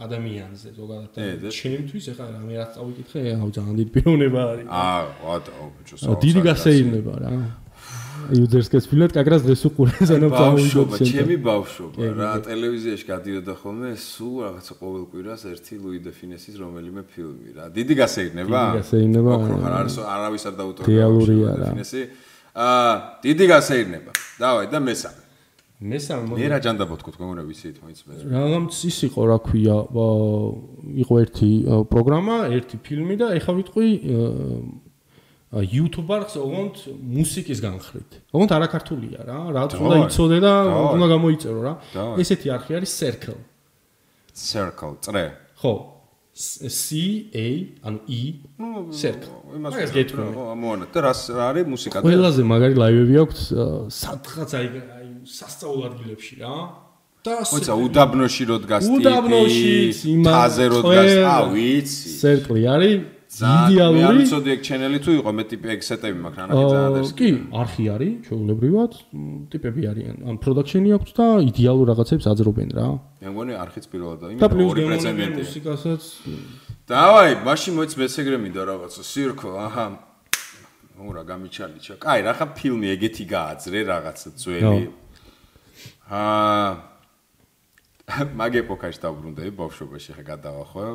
ადამიანზე ზოგადად. ჩემთვის ახლა რა მე რაც წავიკითხე, აუ ძალიან დიდი პიროვნება არის. აა, ვატო, ბიჭო, დიდი გასეირნება რა. იუზერსკეს ფილმად კაგრას დღეს უყურე სანამ წავიდოდ ბავშვობა, ჩემი ბავშვობა რა, ტელევიზიაში გადიოდა ხოლმე სულ რაღაცა ყოველ კვირას ერთი ლუი დე ფინესის რომელიმე ფილმი რა. დიდი გასეირნება? დიდი გასეირნება, რა. არ არის არავის არ დაუტორე. რეალურია რა. ფინესი. აა, დიდი გასეირნება. დავაი და მესამე. მესამე მე რა ჯანდაბო თქვა თქვენ ვიცით, მაინც მე. რაღაც ის იყო რა ქვია, იყო ერთი პროგრამა, ერთი ფილმი და ეხა ვიტყვი აა YouTube-არს ოღონდ მუსიკის განხრით. ოღონდ არაქართულია რა, რაც უნდა დავაი, იცოდე და უნდა გამოიწერო რა. ესეთი არხი არის Circle. Circle, წრე. ხო. C A ანუ E Circle. იმას გეტყვი. მოანა და რას რა არის მუსიკა და ყველაზე მაგარი ლაივები აქვს სადღაც აი სასწაულ ადგილებში რა. და მოიცა უდაბნოში რო დგას ტიპი უდაბნოში, თაზე რო დგას ა ვიცი Circle არის მე არ იდეალური. ვიცოდი ეგ ჩენელი თუ იყო მე ტიპი ეგ სეტები მაქვს რანახი ძალიან დევს კი, არხი არის, ჩვეულებრივად, ტიპები არიან. ამ პროდაქშენი აქვს და იდეალურ რაღაცებს აძრობენ რა. მე მგონი არხიც პირველად და და პლუს ორი პრეცედენტი მუსიკასაც. დავაი მაშინ მოიც მეცეგრე მინდა რაღაცა სირკო აჰა ნუ რა გამიჩალიჩა კაი რა ხა ფილმი ეგეთი გააძრე რაღაცა ძველი აა მაგ ეპოქაში დაუბრუნდები ბავშვობაში ხა გადავახო.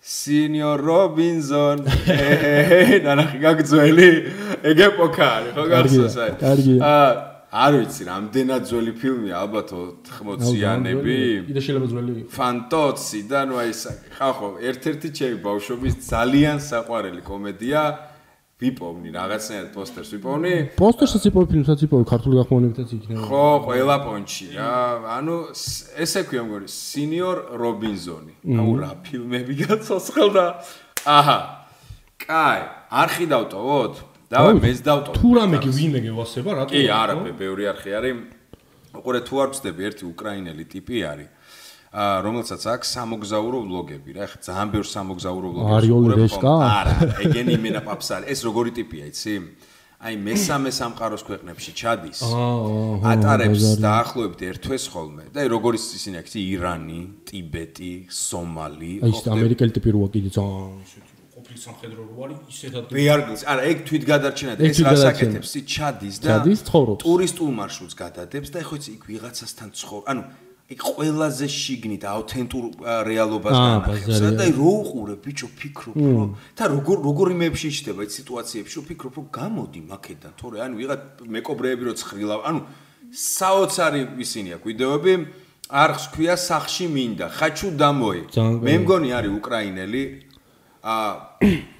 სინიორ რობინზონ *laughs* ნანახი გაგძველი ეგ ეპოქა არის ხო გახსოვს აი. კარგია. აა არ ვიცი რამდენად ძველი ფილმია ალბათ 80-იანები კიდე შეიძლება ძველი იყოს. ფანტოცი და ნუ აი ხახო ერთ-ერთი ჩემი ბავშვობის ძალიან საყვარელი კომედია ვიპოვნი რაღაცნაირად პოსტერს ვიპოვნი. პოსტერსაც იპოვე, ფილმსაც იპოვე, ქართული გახმოვანებითაც იქნება. ხო ყველა პონჩი რა. ანუ ესე ქვია მგონი სინიორ რობინზონი. აუ რა ფილმები გაცოცხლდა აჰა. კაი არხი დავტოვოთ დავай მეც დავტოვოთ თუ რამე კი ვინმე გევასება, რატო? კი არა ბევრი არხი არის. უყურე თუ არ ვწდები ერთი უკრაინელი ტიპი არის რომელსაც აქვს სამოგზაურო ვლოგები რა ეხა ძალიან ბევრ სამოგზაურო ვლოგებს არის ოლი ვუყურებ რეშკა? არა ეგენი იმენა პაპსარი ეს როგორი ტიპია იცი აი მესამე სამყაროს ქვეყნებში ჩადის ატარებს დაახლოებით ერთვეს ხოლმე და აი როგორი ისინი აქვს ირანი ტიბეტი სომალი ხდება? ამერიკელი ტიპი როა კიდე ძალიან ისეთი ყოფილი სამხედრო რო არის, ისეთ ადგილ. ვეარგლს არა ეგ თვით გადარჩენა და ეს რას აკეთებს ჩადის და ჩადის, ცხოვრობს. ტურისტულ მარშრუტს გადადებს და ხო იცი იქ ვიღაცასთან ცხოვრ ანუ ყველაზე შიგნით აუთენტურ რეალობას განახებს ბაზარია. და რო უყურე ბიჭო ფიქრობ რომ და როგორ როგორ იმებში ჩდება ის სიტუაციებში რომ ფიქრობ რომ გამოდი მაკედან თორე ანუ ვიღაც მეკობრეები რო ცხრილა ანუ საოცარი ისინი აქვს ვიდეოები არხს ქვია სახში მინდა ხაჩუ ძალიან მე მგონი არის უკრაინელი ა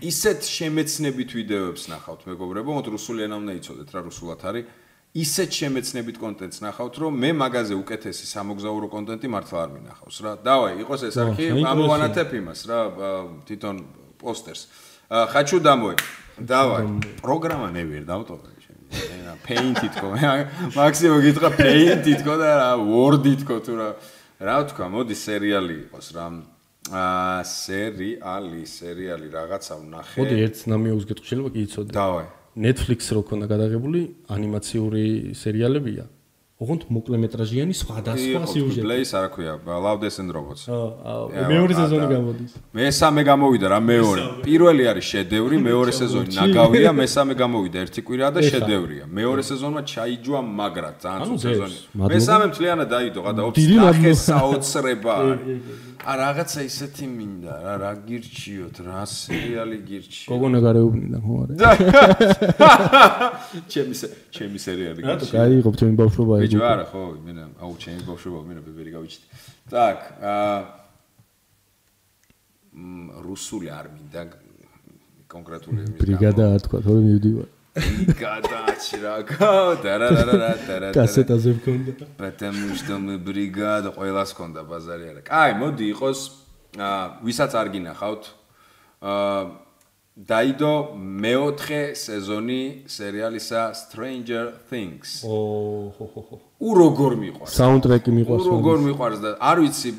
ისეთ შემეცნებით ვიდეოებს ნახავთ მეგობრებო, მოთ რუსული ენა უნდა იცოდეთ რა რუსულად არის. ისეთ შემეცნებით კონტენტს ნახავთ, რომ მე მაგაზე უკეთესი სამოგზაურო კონტენტი მართლა არ მინახავს რა. დავაი, იყოს ეს არქი, ამოვანათებ იმას რა, თვითონ პოსტერს. ხაჩუ დამოი. დავაი, პროგრამა ნევიერ დავტოვე. ენა paint-ი თქო, *laughs* მაქსიმუმ გითხრა paint-ი თქო და რა word-ი თქო თუ რა. რა ვთქვა, მოდი სერიალი იყოს რა. აა სერიალი, სერიალი რაღაცა ვნახე. მოდი ერთ ნამიობს გეტყვი, შეიძლება კი იცოდე. დავაი. Netflix რო ქონდა გადაღებული ანიმაციური სერიალებია. ოღონდ მოკლემეტრაჟიანი სხვადასხვა სიუჟეტი. პლეის არ ქვია, Loudest and Robots. აა, მეორე სეზონი გამოდის. მესამე გამოვიდა რა მეორე. პირველი არის შედევრი, მეორე სეზონი ნაგავია, მესამე გამოვიდა ერთი კვირა და შედევრია. მეორე სეზონმა ჩაიჯვა მაგრა, ძალიან ცუდ სეზონი. მესამე მთლიანად დაიდო, გადა ოფსტახე საოცრება არის. *laughs* ა რაღაცა ისეთი მინდა რა რა გირჩიოთ რა სერიალი გირჩიო გოგონა გარეუბნიდა ხო არა *laughs* ჩემი ჩემი სერიალი გირჩიო რა კაი იყო ჩემი ბავშვობა იგი ბიჭო არა ხო მე აუ ჩემი ბავშვობა მე ბებერი გავიჩდი так а რუსული არ მინდა კონკრეტული ბრიგადა არ თქვა თორე მივდივარ გადააჩრაკა დარარარარა კასეტაზე მქონდა. потому что мы бригада ყველას ქონდა ბაზარი არა. კაი მოდი იყოს ვისაც არ გინახავთ აა დაიდო მეოთხე სეზონი სერიალისა Stranger Things. ოჰოჰო უ როგორ მიყვარს? საუნდტრეკი მიყვარს უ როგორ მიყვარს და არ ვიცი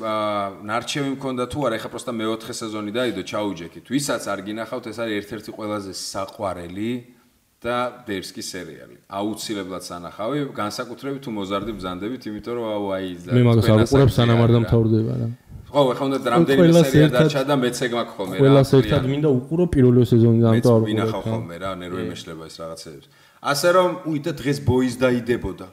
ნარჩევი მქონდა თუ არა ეხლა პროსტა მეოთხე სეზონი დაიდო ჩაუჯექით. ვისაც არ გინახავთ ეს არის ერთ-ერთი ყველაზე საყვარელი აა და დერსკის სერიალი. აუცილებლად სანახავი, განსაკუთრებით თუ მოზარდი ბზანდებით, იმიტომ რომ აუ აი და მე მაგას არ უყურებ სანამ არ დამთავრდება რა. ხო, ეხლა უნდა რამდენიმე სერია დარჩა და მეც ეგ მაქვს ხოლმე რა. ყველას ერთად მინდა უყურო პირველი სეზონი და ამიტომ არ ვინახავ ხოლმე რა, ნერვი მეშლება ეს რაღაცეებს. ასე რომ, უი და დღეს ბოის დაიდებოდა.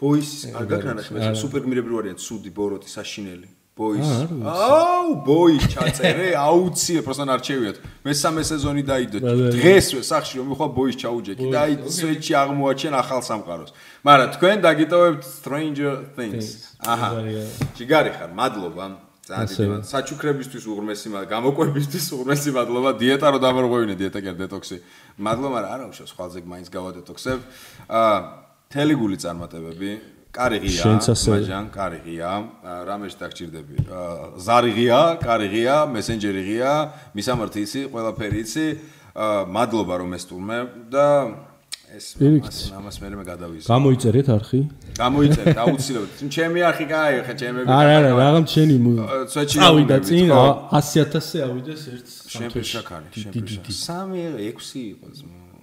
ბოის არ გაქრანახ მე სუპერ გმირები ვარიან, ცუდი ბოროტი, საშინელი. ბოის. აუ, ბოის ჩაწერე, აუცილე, პროსტან არჩევიათ. მესამე სეზონი დაიდო. დღესვე სახში რომ მიხვა ბოის ჩაუჯექი და აი სვეჩი აღმოაჩენ ახალ სამყაროს. მაგრამ თქვენ დაგიტოვებთ Stranger Things. აჰა. ჯიგარი ხარ, მადლობა. ძალიან საჩუქრებისთვის უღრმესი მადლობა, გამოკვებისთვის უღრმესი მადლობა. დიეტა რო დამრღვევინე, დიეტა კი არ დეტოქსი. მადლობა, მაგრამ არა უშავს, ხვალზე მაინც გავადეტოქსებ. აა თელიგული წარმატებები. კარიღია მაჟან კარიღია. რამეში დაგჭირდები ზარიღია კარიღია მესენჯერიღია მისამართი იცი ყველაფერი იცი. მადლობა რომ ესტუმე და ეს ამას მე მე გადავიზი. გამოიწერეთ არხი? გამოიწერეთ აუცილებლად. ჩემი არხი კაი ხა ჩემები არა არა რაღაც შენი წავიდა წინ 100000-ზე ავიდეს ერთ შემფეშა კარი შემფეშა 3 6 იყო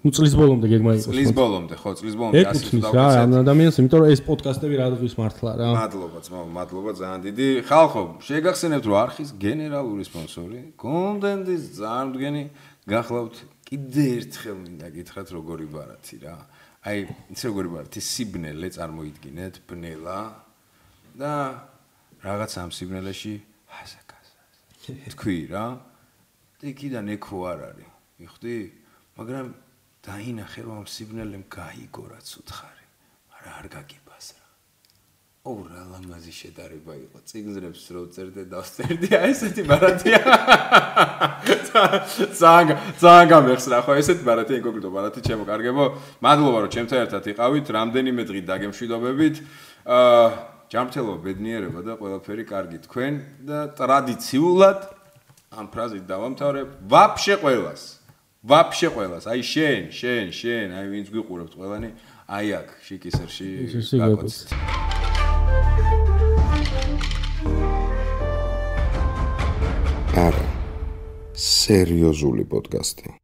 ну წლის ბოლომდე გეგმა იყო წლის ბოლომდე ხო წლის ბოლომდე ასე რა ადამიანს იმიტომ რომ ეს პოდკასტები რა დღის მართლა რა. მადლობა ძმა მადლობა ძალიან დიდი. ხალხო შეგახსენებთ რომ არხის გენერალური სპონსორი კონტენტის წარმდგენი გახლავთ კიდე ერთხელ მინდა გითხრათ როგორი ბარათი რა. აი ის როგორი ბარათი სიბნელე წარმოიდგინეთ ბნელა და რაღაც ამ სიბნელეში ჰასაკასა *laughs* თქვი რა იქიდან ეკო არ არის. მიხდი მაგრამ დაინახე რომ ამ სიბნელემ გაიგო რაც უთხარი მაგრამ არ გაგიბას რა ო რა ლამაზი შედარება იყო. ციგნებს რო წერდე და ვწერდი აი ესეთი ბარათია. *laughs* ზანგ ზანგ ამერს რა ხო ესეთი ბარათია ინკოგრიტო ბარათი ჩემო კარგებო. მადლობა რომ ჩემთან ერთად იყავით. რამდენიმე დღით დაგემშვიდობებით. აა ჯანმრთელობა ბედნიერება და ყველაფერი კარგი თქვენ და ტრადიციულად ამ ფრაზით დავამთავრებ. ვაფშე ყველას ვაფშე ყველას, აი შენ, შენ, შენ, აი ვინც გიყურებთ ყველანი, აი აქ შიკისერში გაკოცეთ. არა. სერიოზული პოდკასტი.